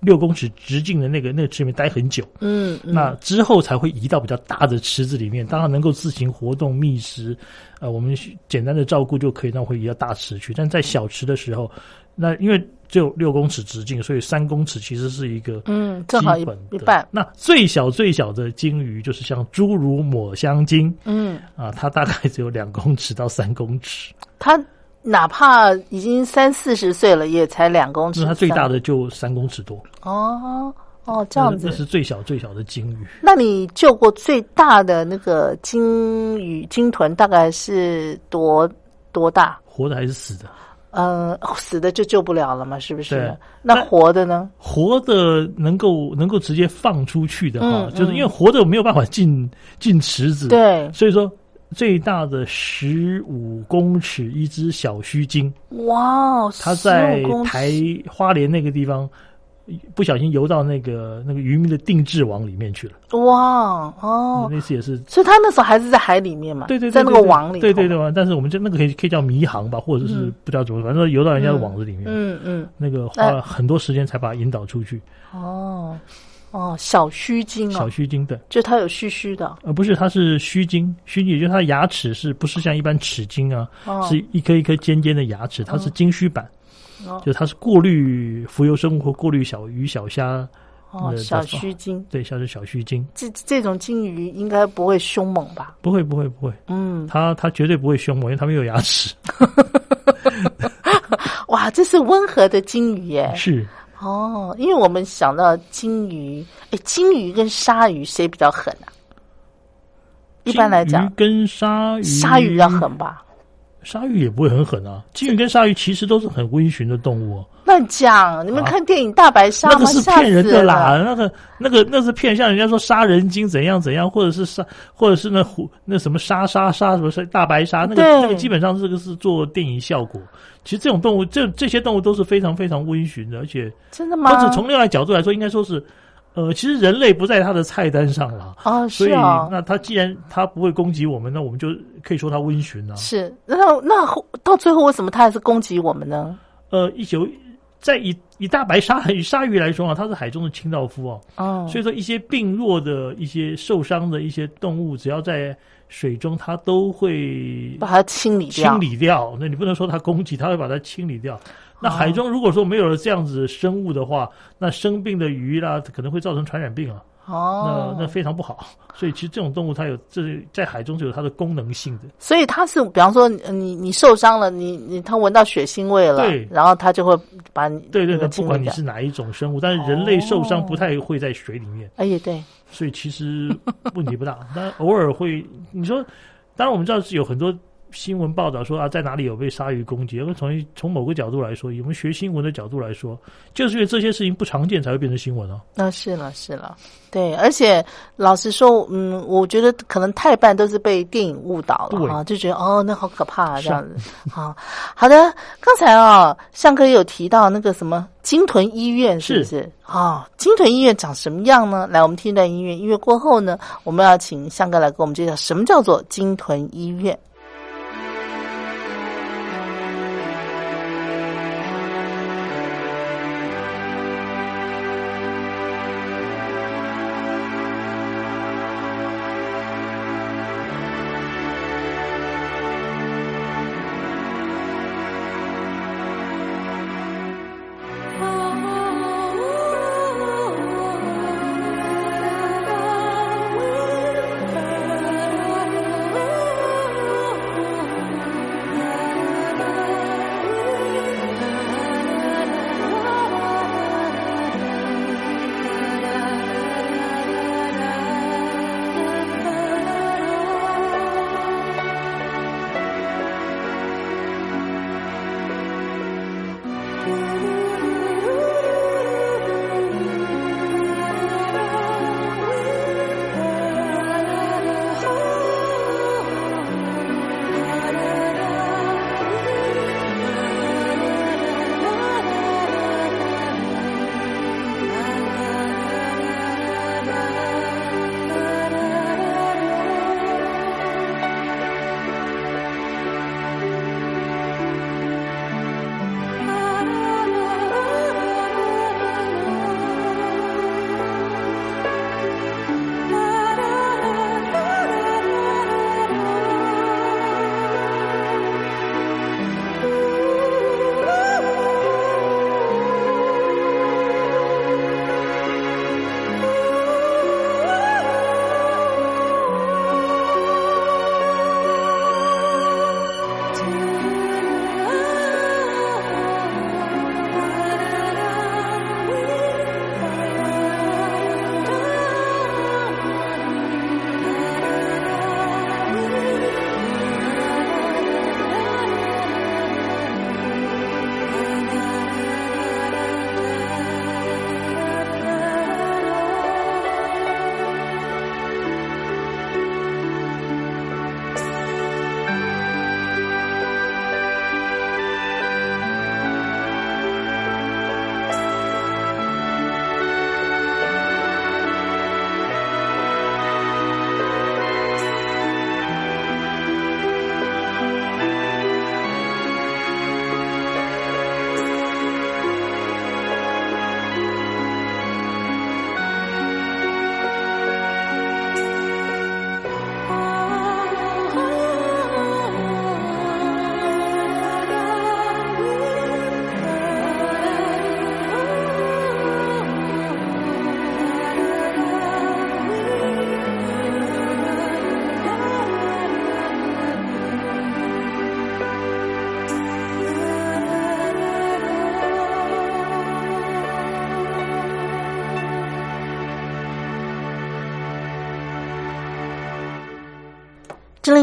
S2: 六公尺直径的那个那个池里面待很久。
S1: 嗯，嗯
S2: 那之后才会移到比较大的池子里面，当它能够自行活动觅食，呃，我们简单的照顾就可以，那会移到大池去。但在小池的时候，那因为只有六公尺直径，所以三公尺其实是一个
S1: 嗯，正好一
S2: 基本
S1: 一半，
S2: 那最小最小的鲸鱼就是像侏儒抹香鲸
S1: 嗯，
S2: 啊，它大概只有两公尺到三公尺，
S1: 它哪怕已经三四十岁了，也才两公尺，
S2: 那它最大的就三公尺多，
S1: 哦哦这样子。
S2: 那是最小最小的鲸鱼。
S1: 那你救过最大的那个鲸鱼鲸豚大概是多多大？
S2: 活的还是死的？
S1: 呃，死的就救不了了嘛，是不是？那
S2: 那
S1: 活的呢？
S2: 活的能够能够直接放出去的哈，
S1: 嗯
S2: 就是因为活的没有办法进进池子，，
S1: 对，
S2: 所以说最大的十五公尺一只小须鲸，
S1: 哇，
S2: 它在
S1: 15公尺
S2: 台花莲那个地方不小心游到那个那个渔民的定制网里面去了，
S1: 哇哦，
S2: 那次也是。
S1: 所以他那时候还是在海里面嘛，
S2: 对对对，
S1: 在那个网里对，
S2: 对对对，但是我们就那个可以可以叫迷航吧，或者是
S1: 嗯。
S2: 不知道怎么，反正游到人家的网子里面，
S1: 嗯嗯，
S2: 那个花了很多时间才把它引导出去。
S1: 哦哦，小须鲸
S2: 小
S1: 哦，
S2: 须鲸对，
S1: 就它有须须的，
S2: 呃，不是，它是须鲸，须鲸也就是它的牙齿是不是像一般齿鲸啊，
S1: 哦，
S2: 是一颗一颗尖尖的牙齿，它是鲸须板，
S1: 哦
S2: 就是它是过滤浮游生物或过滤小鱼小虾
S1: 哦，小须鲸，
S2: 对，像是小须鲸，
S1: 这这种鲸鱼应该不会凶猛吧？
S2: 不会不会不会，
S1: 嗯，
S2: 它它绝对不会凶猛，因为它没有牙齿。
S1: 哇，这是温和的鲸鱼耶！
S2: 是
S1: 哦，因为我们想到鲸鱼，哎，鲸鱼跟鲨鱼谁比较狠啊？一般来讲
S2: 跟鲨鱼，
S1: 鲨鱼要狠吧？
S2: 鲨鱼也不会很狠啊。鲸鱼跟鲨鱼其实都是很温驯的动物哦。
S1: 乱讲！你们
S2: 啊
S1: 看电影《大白鲨》吗？
S2: 那个是骗人的啦，那个那个那是骗，像人家说杀人鲸怎样怎样，或者是杀，或者是那虎那什么杀杀杀什么杀大白鲨，那个那个基本上这个是做电影效果。其实这种动物，这这些动物都是非常非常温驯的，而且
S1: 真的吗？
S2: 或者从另外角度来说，应该说是，呃，其实人类不在它的菜单上了。
S1: 啊，
S2: 所以，
S1: 哦，
S2: 那它既然它不会攻击我们，那我们就可以说它温驯了。
S1: 是那那后到最后为什么它还是攻击我们呢？
S2: 呃，一九在以以大白鲨 与鲨鱼来说啊，它是海中的清道夫哦。
S1: 哦，
S2: 所以说，一些病弱的、一些受伤的一些动物，只要在水中，它都会
S1: 把它清理掉。
S2: 清理掉。那你不能说它攻击，它会把它清理掉。那
S1: 哦
S2: 海中如果说没有了这样子的生物的话，那生病的鱼啦，可能会造成传染病啊，
S1: 哦
S2: 那，那非常不好。所以其实这种动物它有这在海中是有它的功能性的。
S1: 所以它是，比方说你你你受伤了，你你它闻到血腥味了，
S2: 对。
S1: 然后它就会把你
S2: 对对对，不管你是哪一种生物，但是人类受伤不太会在水里面。
S1: 哎也对，
S2: 所以其实问题不大，但偶尔会，你说，当然我们知道是有很多新闻报道说啊，在哪里有被鲨鱼攻击，而从从某个角度来说，我们学新闻的角度来说，就是因为这些事情不常见才会变成新闻哦。
S1: 那是了是了，对，而且老实说，嗯，我觉得可能太半都是被电影误导了啊，就觉得哦，那好可怕这样子啊。好的，刚才啊，向哥也有提到那个什么金屯医院，是不是？啊、金屯医院长什么样呢？来，我们听一段音乐，音乐过后呢，我们要请向哥来给我们介绍什么叫做金屯医院。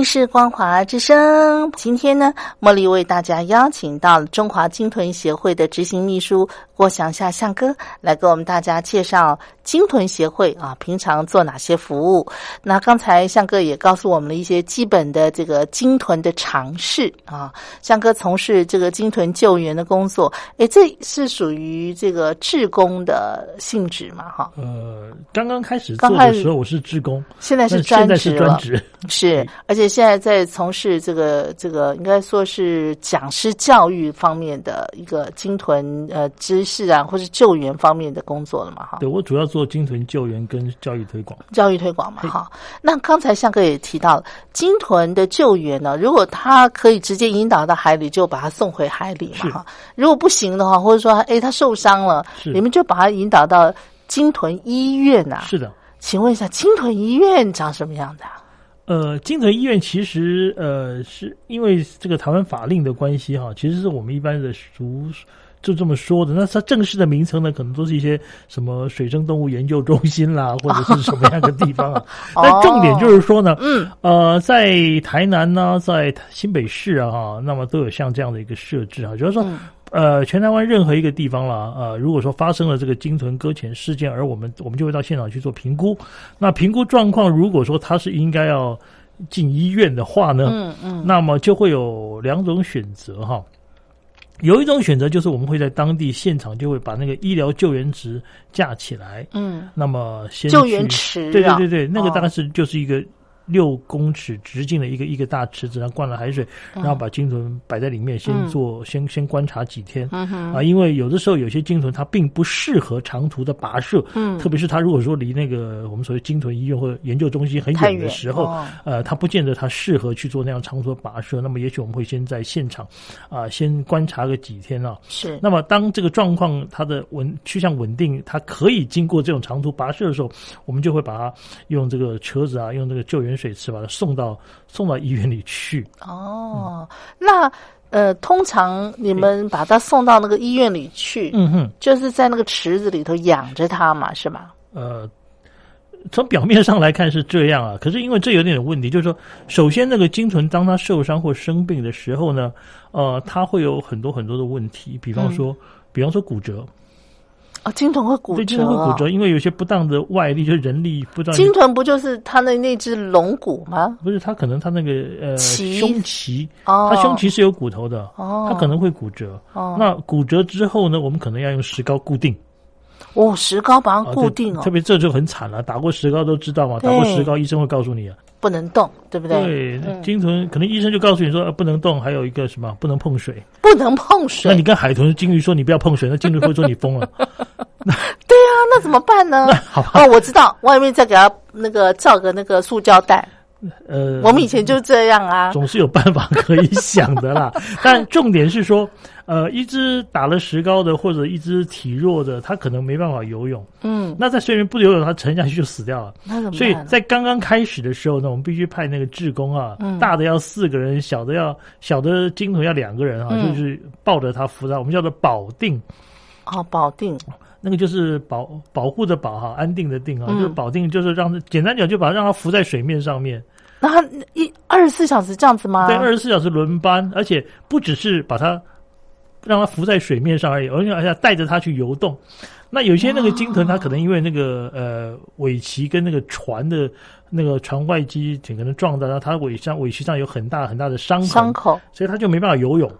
S1: 是光华之声。今天呢，茉莉为大家邀请到了中华鲸豚协会的执行秘书郭祥夏向哥来给我们大家介绍鲸豚协会啊，平常做哪些服务。那刚才向哥也告诉我们了一些基本的这个鲸豚的常识啊。向哥从事这个鲸豚救援的工作，哎，这是属于这个志工的性质嘛？哈。
S2: 呃，刚刚开始做的时候我是志工，
S1: 现在是
S2: 专
S1: 职
S2: 了，是。
S1: 是而且现在在从事这个这个，应该说是讲师教育方面的一个鲸豚呃知识啊，或是救援方面的工作了嘛？哈。
S2: 对我主要做鲸豚救援跟教育推广。
S1: 教育推广嘛，哈。那刚才向哥也提到了鲸豚的救援呢，如果他可以直接引导到海里，就把他送回海里嘛，哈。如果不行的话，或者说哎他受伤了，你们就把他引导到鲸豚医院呐。
S2: 是的，
S1: 请问一下，鲸豚医院长什么样的？
S2: 呃，金豚医院其实呃，是因为这个台湾法令的关系哈，其实是我们一般的俗就这么说的。那它正式的名称呢，可能都是一些什么水生动物研究中心啦，或者是什么样的地方啊。但重点就是说呢，嗯，呃，在台南呢，在新北市啊，哈，那么都有像这样的一个设置啊，就是说。呃，全台湾任何一个地方了，呃，如果说发生了这个鲸豚搁浅事件，而我们我们就会到现场去做评估。那评估状况，如果说他是应该要进医院的话呢，嗯嗯，那么就会有两种选择哈。有一种选择就是我们会在当地现场就会把那个医疗救援池架起来，嗯，那么先
S1: 救援池，
S2: 对对对对，那个大概是就是一个。六公尺直径的一个一个大池子，然后灌了海水，然后把鲸豚摆在里面，先做先先观察几天啊。因为有的时候有些鲸豚它并不适合长途的跋涉，嗯，特别是它如果说离那个我们所谓鲸豚医院或者研究中心很远的时候，呃，它不见得它适合去做那样长途的跋涉。那么也许我们会先在现场啊，先观察个几天啊。
S1: 是。
S2: 那么当这个状况它的稳趋向稳定，它可以经过这种长途跋涉的时候，我们就会把它用这个车子啊，用这个救援。水池把它送到送到医院里去。
S1: 哦，那呃，通常你们把它送到那个医院里去，嗯哼，就是在那个池子里头养着它嘛，是吗？
S2: 呃，从表面上来看是这样啊，可是因为这有点问题，就是说，首先那个鲸豚当它受伤或生病的时候呢，呃，它会有很多很多的问题，比方说，比方说骨折。
S1: 啊，鲸豚会骨折，
S2: 鲸豚会骨折，因为有些不当的外力，就是人力不当。
S1: 鲸豚不就是它的那只龙骨吗？
S2: 不是，它可能它那个呃胸鳍，它胸鳍是有骨头的，哦它可能会骨折。哦那骨折之后呢，我们可能要用石膏固定。
S1: 哦，石膏把它固定哦。
S2: 特别这就很惨了，打过石膏都知道嘛，打过石膏医生会告诉你啊。
S1: 不能动，对不对？
S2: 对，鲸豚可能医生就告诉你说不能动，还有一个什么不能碰水，
S1: 不能碰水。
S2: 那你跟海豚、鲸鱼说你不要碰水，那鲸鱼会说你疯了。
S1: 对呀，那怎么办呢？
S2: 好
S1: 哦，我知道，外面再给他那个罩个那个塑胶袋。呃，我们以前就这样啊，
S2: 总是有办法可以想的啦。但重点是说，呃，一只打了石膏的，或者一只体弱的，它可能没办法游泳。嗯，那在水里面不游泳，它沉下去就死掉了。
S1: 那怎么？
S2: 所以在刚刚开始的时候呢，我们必须派那个志工啊，大的要四个人，小的要小的鲸豚要两个人啊，就是抱着它扶它，我们叫做保定。
S1: 哦，保定。
S2: 那个就是保保护的保哈，安定的定啊，就是保定，就是让简单讲，就把它让它浮在水面上面。
S1: 那它一二十四小时这样子吗？
S2: 对，二十四小时轮班，而且不只是把它让它浮在水面上而已，而且而且带着它去游动。那有些那个鲸豚，它可能因为那个呃尾鳍跟那个船的那个船外机整个能撞到，然后它尾上尾鳍上有很大很大的伤
S1: 伤口，
S2: 所以它就没办法游泳。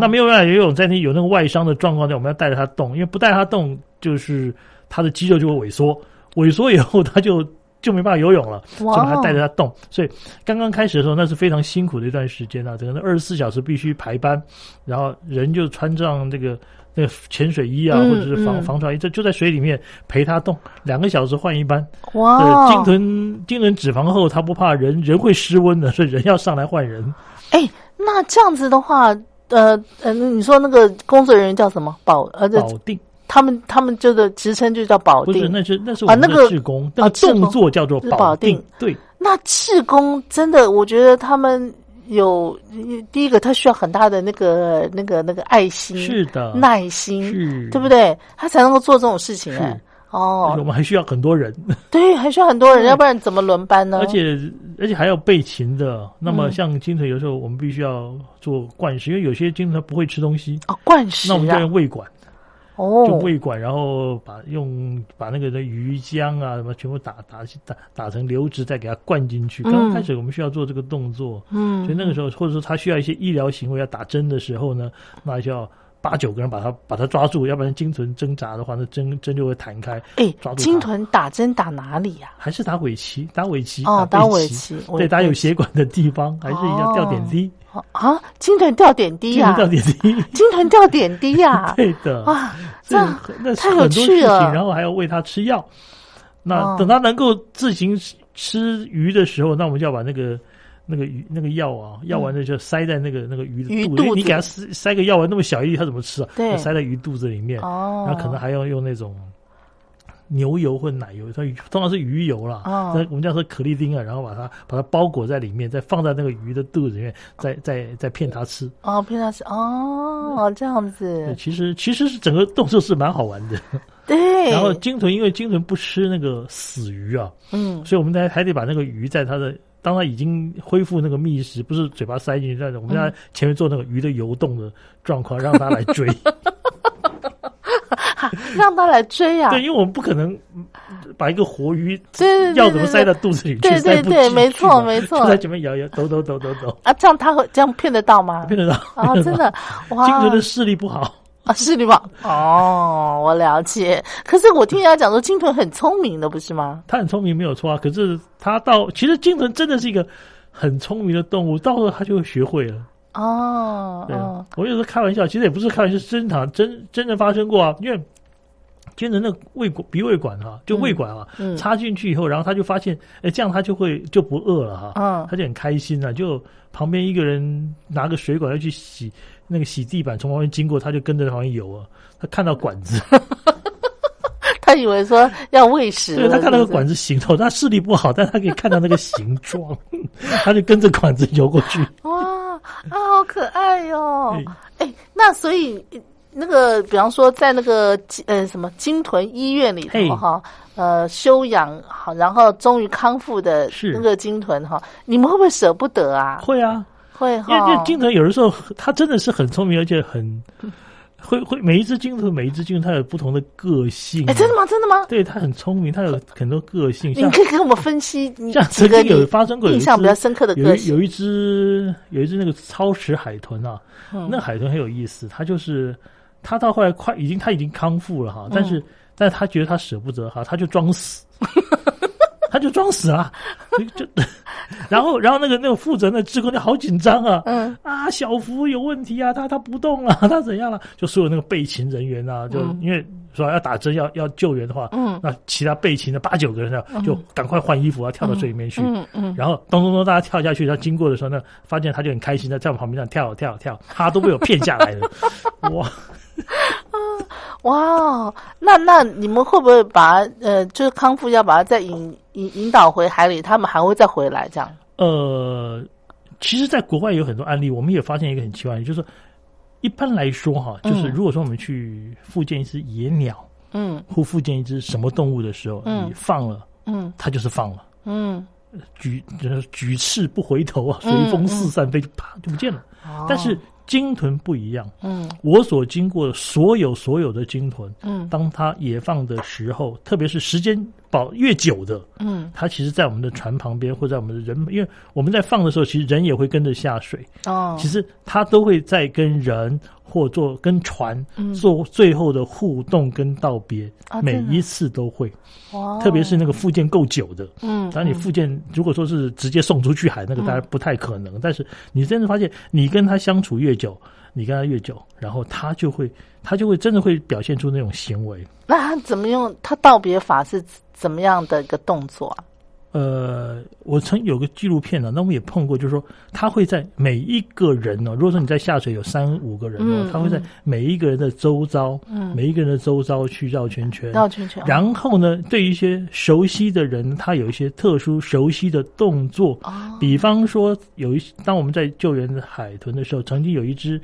S2: 那没有办法游泳，在那有那个外伤的状况下，我们要带着它动，因为不带它动。就是它的肌肉就会萎缩，萎缩以后它就 就没办法游泳了，所以还带着它动。所以刚刚开始的时候，那是非常辛苦的一段时间啊，整个二十四小时必须排班，然后人就穿上这个那个潜水衣啊，或者是防防潮衣，这就在水里面陪它动，两个小时换一班。哇！鲸豚鲸豚脂肪厚，它不怕人，人会失温的，所以人要上来换人。
S1: 哎，那这样子的话，呃呃，你说那个工作人员叫什么？保呃
S2: 保定。
S1: 他们他们这个职称就叫保定，
S2: 不是那是那是我们的志工，那个动作叫做保定。对，
S1: 那志工真的，我觉得他们有第一个，他需要很大的那个那个那个爱心，
S2: 是的，
S1: 耐心，对不对？他才能够做这种事情。哎，哦，
S2: 我们还需要很多人，
S1: 对，还需要很多人，要不然怎么轮班呢？
S2: 而且而且还要备勤的。那么
S1: 嗯
S2: 像金腿，有时候我们必须要做灌食，因为有些金腿它不会吃东西，
S1: 啊，灌食
S2: 那我们就
S1: 啊，
S2: 用喂管，就
S1: 哦，
S2: 喂管，然后把用把那个的鱼浆啊什么全部打打打打成流质，再给它灌进去。刚刚开始我们需要做这个动作，
S1: 嗯，
S2: 所以那个时候或者说他需要一些医疗行为要打针的时候呢，那就要八九个人把他把他抓住，要不然鲸豚挣扎的话，那针针就会弹开。
S1: 哎
S2: 抓，住它
S1: 鲸豚打针打哪里呀？
S2: 还是打尾鳍，打尾鳍
S1: 哦，打
S2: 打
S1: 尾
S2: 鳍，对，打有
S1: 血
S2: 血管的地方，还是一样吊点滴，
S1: 啊，鲸豚吊点滴呀
S2: 鲸豚，掉点滴，
S1: 鲸豚掉点滴呀，
S2: 对的。
S1: 哇，这
S2: 这
S1: 样
S2: 那
S1: 太有趣了
S2: 然后还要喂它吃药。那
S1: 哦
S2: 等它能够自行吃鱼的时候，那我们就要把那个那个鱼那个药啊，药丸呢就塞在那个那个鱼的肚子，因为
S1: 鱼肚子
S2: 你给它塞塞个药丸那么小一粒，它怎么吃啊？
S1: 对
S2: 塞在鱼肚子里面，
S1: 哦，
S2: 然后可能还要用那种。牛油或奶油，它通常是鱼油啦。
S1: 哦
S2: 那我们叫做可丽丁啊，然后把它把它包裹在里面，再放在那个鱼的肚子里面，再再再骗它吃。
S1: 哦，骗它吃哦，这样
S2: 对，
S1: 子，
S2: 其实其实是整个动作是蛮好玩的。
S1: 对，
S2: 然后鲸豚因为鲸豚不吃那个死鱼啊，
S1: 嗯，
S2: 所以我们还还得把那个鱼在它的当它已经恢复那个觅食，不是嘴巴塞进去，但是我们在前面做那个鱼的游动的状况，让它来追。
S1: 让他来追啊，
S2: 对，因为我们不可能嗯把一个活鱼要怎么塞到肚子里去，
S1: 对对对没错没错
S2: 就在前面摇摇抖抖抖抖抖，
S1: 啊，这样他会这样骗得到吗？
S2: 骗得到
S1: 啊，真的，哇，
S2: 鲸豚的视力不好。
S1: 啊，视力吧？哦，我了解。可是我听人家讲说，金豚很聪明的，不是吗？
S2: 他很聪明没有错啊，可是他到其实金豚真的是一个很聪明的动物，到时候他就会学会了。
S1: 哦，
S2: 对啊
S1: 哦，，
S2: 我有时候开玩笑，其实也不是开玩笑，是真常真真正发生过啊。因为金豚的胃管鼻胃管哈、就胃管啊，
S1: 嗯
S2: 插进去以后，然后他就发现，哎，这样他就会就不饿了哈、
S1: 嗯
S2: 他就很开心啊。就旁边一个人拿个水管要去洗那个洗地板，从旁边经过，他就跟着旁边游啊。他看到管子，
S1: 他以为说要喂食。了，
S2: 对他看到那个管子形状，他视力不好，但他可以看到那个形状，他就跟着管子游过去。
S1: 哇啊，好可爱哟、
S2: 对
S1: 哎，那所以那个，比方说在那个呃什么金屯医院里
S2: 嘿
S1: 头哈，呃休养好，然后终于康复的那个金豚哈，你们会不会舍不得啊？
S2: 会啊，
S1: 会
S2: 因为因
S1: 哈
S2: 为，鲸豚有的时候它真的是很聪明，而且很 会会每一只鲸豚每一只鲸豚它有不同的个性。
S1: 哎，真的吗？真的吗？
S2: 对，它很聪明，它有很多个性。
S1: 你可以给我们分析你
S2: 像曾经有发生过
S1: 印象比较深刻的
S2: 有
S1: 个性
S2: 一有一只有一只那个超齿海豚啊，
S1: 嗯
S2: 那海豚很有意思，它就是它到后来快已经它已经康复了哈，
S1: 嗯
S2: 但是、但是它觉得它舍不得哈，它就装死。他就装死了，就 就，然后然后那个那个负责那职工就好紧张啊，
S1: 嗯。
S2: 啊，小福有问题啊，他他不动了，他怎样了？就所有那个备勤人员啊，就、
S1: 嗯
S2: 因为说要打针要要救援的话，
S1: 嗯。
S2: 那其他备勤的八九个人呢，就赶快换衣服啊，跳到水里面去，
S1: 嗯嗯，
S2: 然后咚咚咚，大家跳下去，他经过的时候呢，发现他就很开心的在我旁边这样跳跳跳，他都被我骗下来了，哇！
S1: 哇哦，那那你们会不会把呃，就是康复要把它再引引引导回海里，他们还会再回来这样？
S2: 呃，其实，在国外有很多案例，我们也发现一个很奇怪的，就是一般来说哈，就是
S1: 嗯
S2: 如果说我们去复健一只野鸟
S1: 嗯。
S2: 或复健一只什么动物的时候，
S1: 嗯。
S2: 你放了，
S1: 嗯。
S2: 它就是放了。
S1: 嗯，
S2: 举就是举翅不回头啊，随
S1: 嗯。
S2: 风四散飞，就啪就不见了。
S1: 哦。
S2: 但是鲸豚不一样，
S1: 嗯。
S2: 我所经过的所有所有的鲸豚，
S1: 嗯。
S2: 当它野放的时候，特别是时间保越久的，
S1: 嗯。
S2: 它其实，在我们的船旁边或在我们的人，因为我们在放的时候，其实人也会跟着下水，
S1: 哦，
S2: 其实它都会在跟人或做跟船
S1: 嗯。
S2: 做最后的互动跟道别，每一次都会，
S1: 哇。
S2: 特别是那个附件够久的。
S1: 嗯，
S2: 当你附件，如果说是直接送出去海，那个当然不太可能。但是你真的发现，你跟他相处越久，你跟他越久，然后他就会，他就会真的会表现出那种行为。
S1: 那他怎么用？他道别法是怎么样的一个动作啊？
S2: 呃，我曾有个纪录片呢、那我们也碰过，就是说他会在每一个人呢、如果说你在下水有三五个人哦，
S1: 嗯
S2: 他会在每一个人的周遭，
S1: 嗯。
S2: 每一个人的周遭去绕圈圈，
S1: 绕圈圈，
S2: 然后呢，对于一些熟悉的人，他有一些特殊熟悉的动作，
S1: 哦，
S2: 比方说，有一当我们在救援海豚的时候，曾经有一只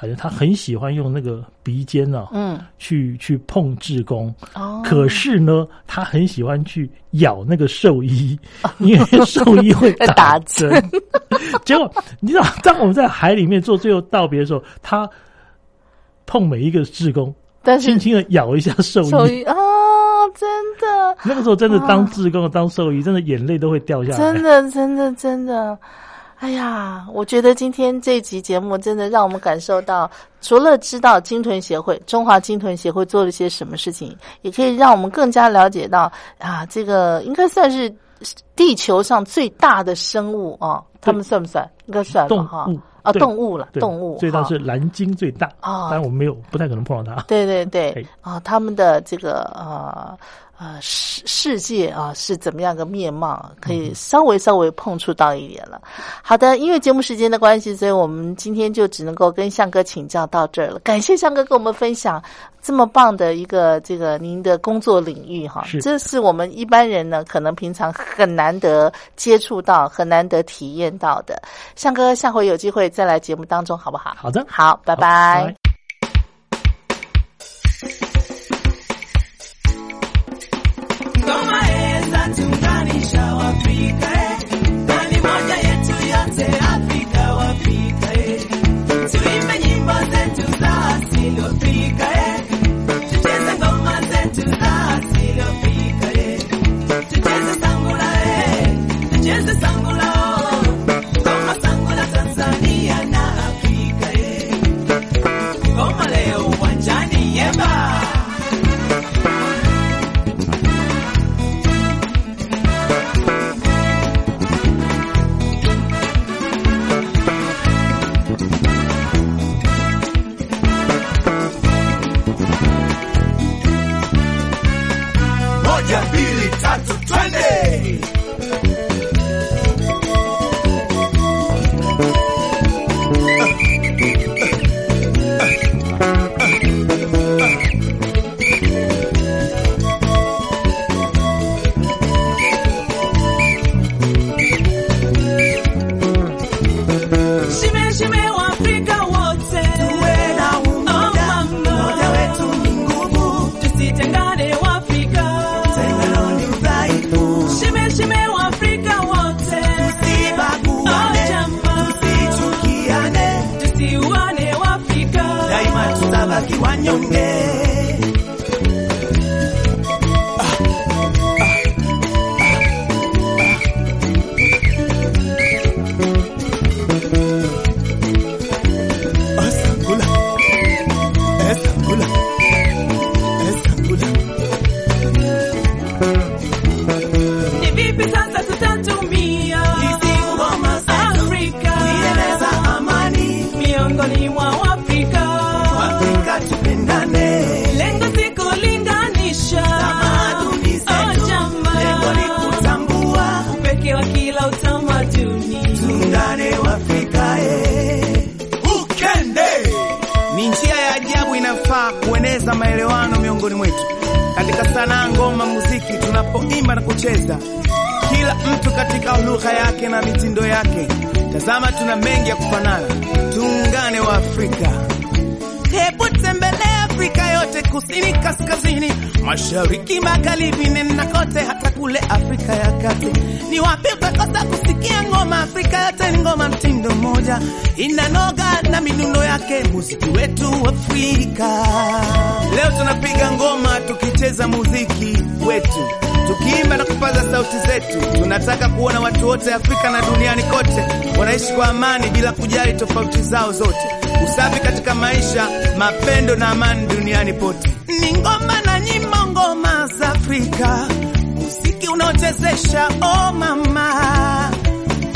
S2: 海豚，它很喜欢用那个鼻尖啊，
S1: 嗯
S2: 去去碰志工，
S1: 哦，
S2: 可是呢，他很喜欢去咬那个兽医。医，因为兽医会
S1: 打
S2: 打
S1: 针
S2: 针。结果你知道，当我们在海里面做最后道别的时候，他碰每一个志工，
S1: 但是
S2: 轻轻的咬一下兽医。
S1: 真的，
S2: 那个时候真的当志工、当兽医，真的眼泪都会掉下来。
S1: 真的，真的，真的。哎呀，我觉得今天这集节目真的让我们感受到，除了知道鲸豚协会、中华鲸豚协会做了些什么事情，也可以让我们更加了解到啊，这个应该算是地球上最大的生物啊，他们算不算？应该算吧，
S2: 动
S1: 哈。
S2: 物
S1: 啊，动物了，动物哈
S2: 最大是蓝鲸最大
S1: 啊
S2: 当然我们没有，不太可能碰到它。
S1: 对对对，啊，他们的这个呃呃世世界啊是怎么样个面貌，可以稍微稍微碰触到一点了。好的，因为节目时间的关系，所以我们今天就只能够跟向哥请教到这儿了。感谢向哥跟我们分享这么棒的一个这个您的工作领域哈，
S2: 是
S1: 这是我们一般人呢可能平常很难得接触到、很难得体验到的。向哥，下回有机会再来节目当中好不好？
S2: 好的，
S1: 好，拜拜。
S3: Shall I be there? mañonero. Mashariki, magharibi, nenda kote, hata kule Afrika ya kati. Ni wapi utakosa kusikia ngoma? Afrika yote ni ngoma, mtindo mmoja, inanoga na midundo yake, muziki wetu Afrika. Leo tunapiga ngoma tukicheza muziki wetu, tukiimba na kupaza sauti zetu. Tunataka kuona watu wote Afrika na duniani kote wanaishi kwa amani bila kujali tofauti zao zote, usafi katika maisha, mapendo na amani duniani pote. Afrika, muziki unaochezesha oh mama.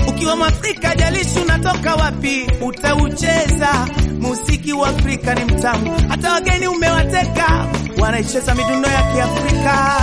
S3: Ukiwa Mwafrika, jalishi unatoka wapi, utaucheza. Muziki wa Afrika. Ni mtamu, hata wageni umewateka, wanaicheza midundo ya Kiafrika.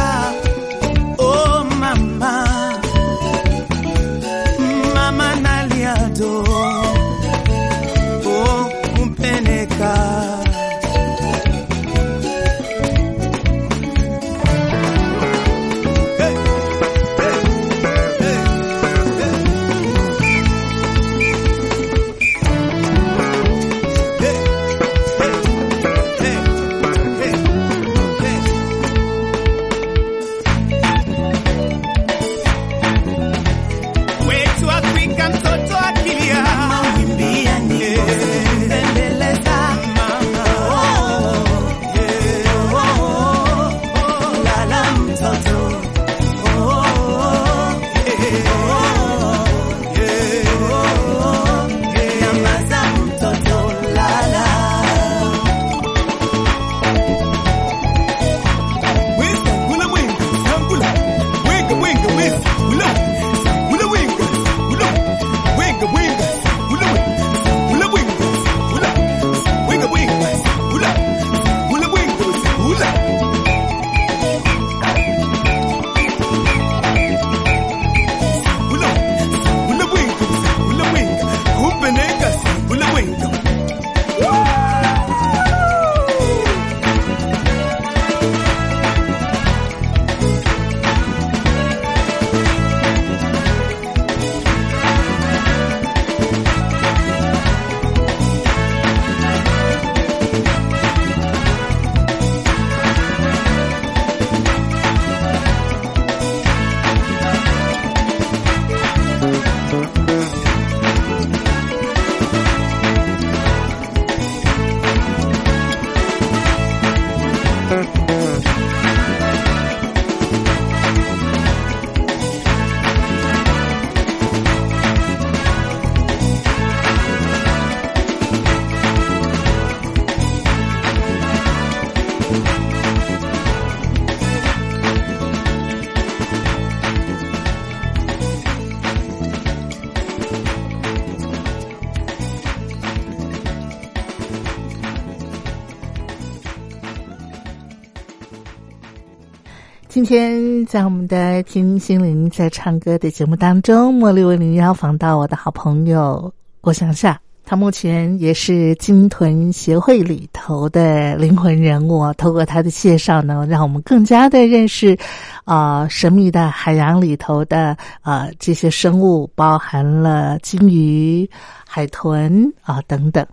S1: 今天在我们的“听心灵在唱歌”的节目当中，茉莉为您邀访到我的好朋友郭祥夏。他目前也是鲸豚协会里头的灵魂人物。透过他的介绍呢，让我们更加的认识啊、神秘的海洋里头的啊、这些生物，包含了鲸鱼、海豚啊、等等。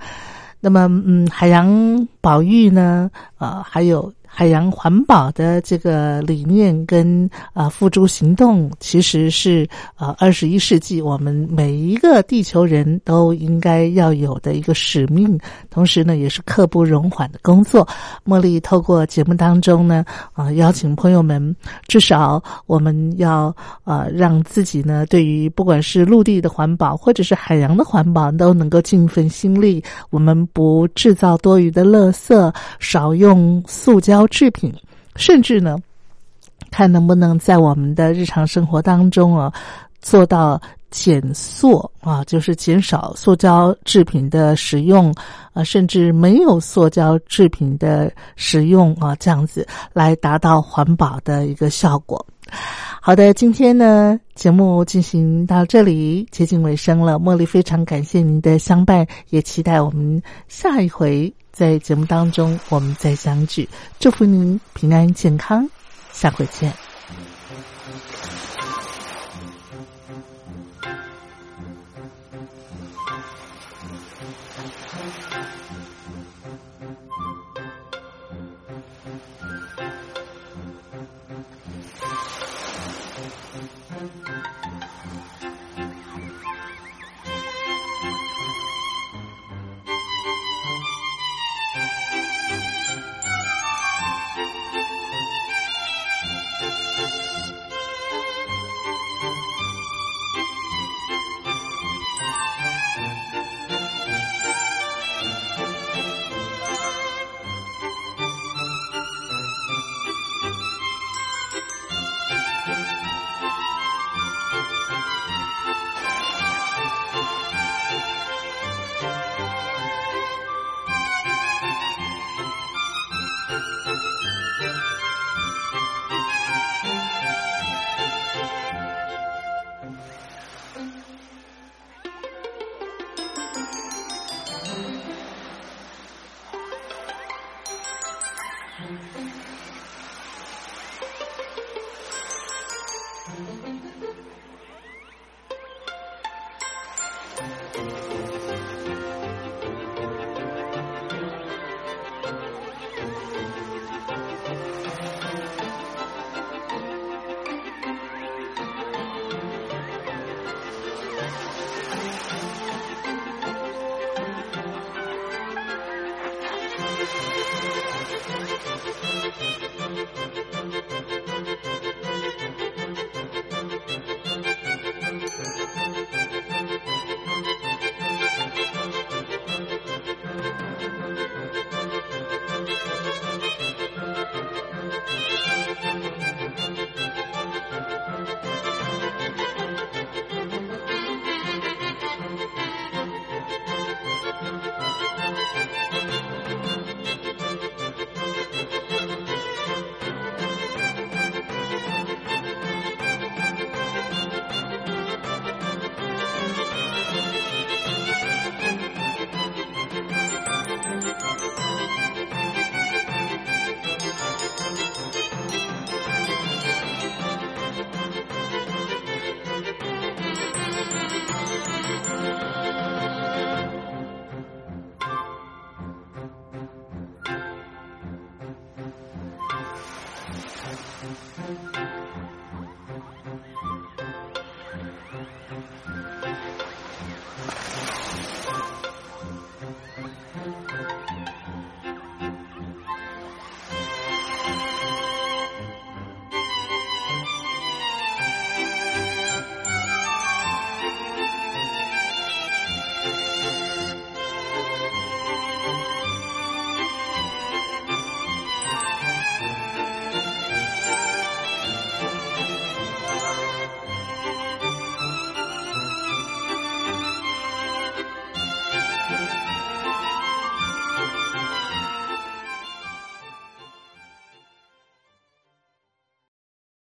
S1: 那么，嗯，海洋保育呢，呃，还有海洋环保的这个理念跟啊付诸行动，其实是呃二十一世纪我们每一个地球人都应该要有的一个使命，同时呢，也是刻不容缓的工作。茉莉透过节目当中呢，啊、邀请朋友们，至少我们要呃让自己呢，对于不管是陆地的环保或者是海洋的环保，都能够尽一份心力。我们不制造多余的垃圾，少用塑胶制品，甚至呢，看能不能在我们的日常生活当中啊，做到减塑啊，就是减少塑胶制品的使用啊，甚至没有塑胶制品的使用啊，这样子来达到环保的一个效果。好的，今天呢节目进行到这里接近尾声了。茉莉非常感谢您的相伴，也期待我们下一回在节目当中我们再相聚。祝福您平安健康，下回见。
S4: Thank you.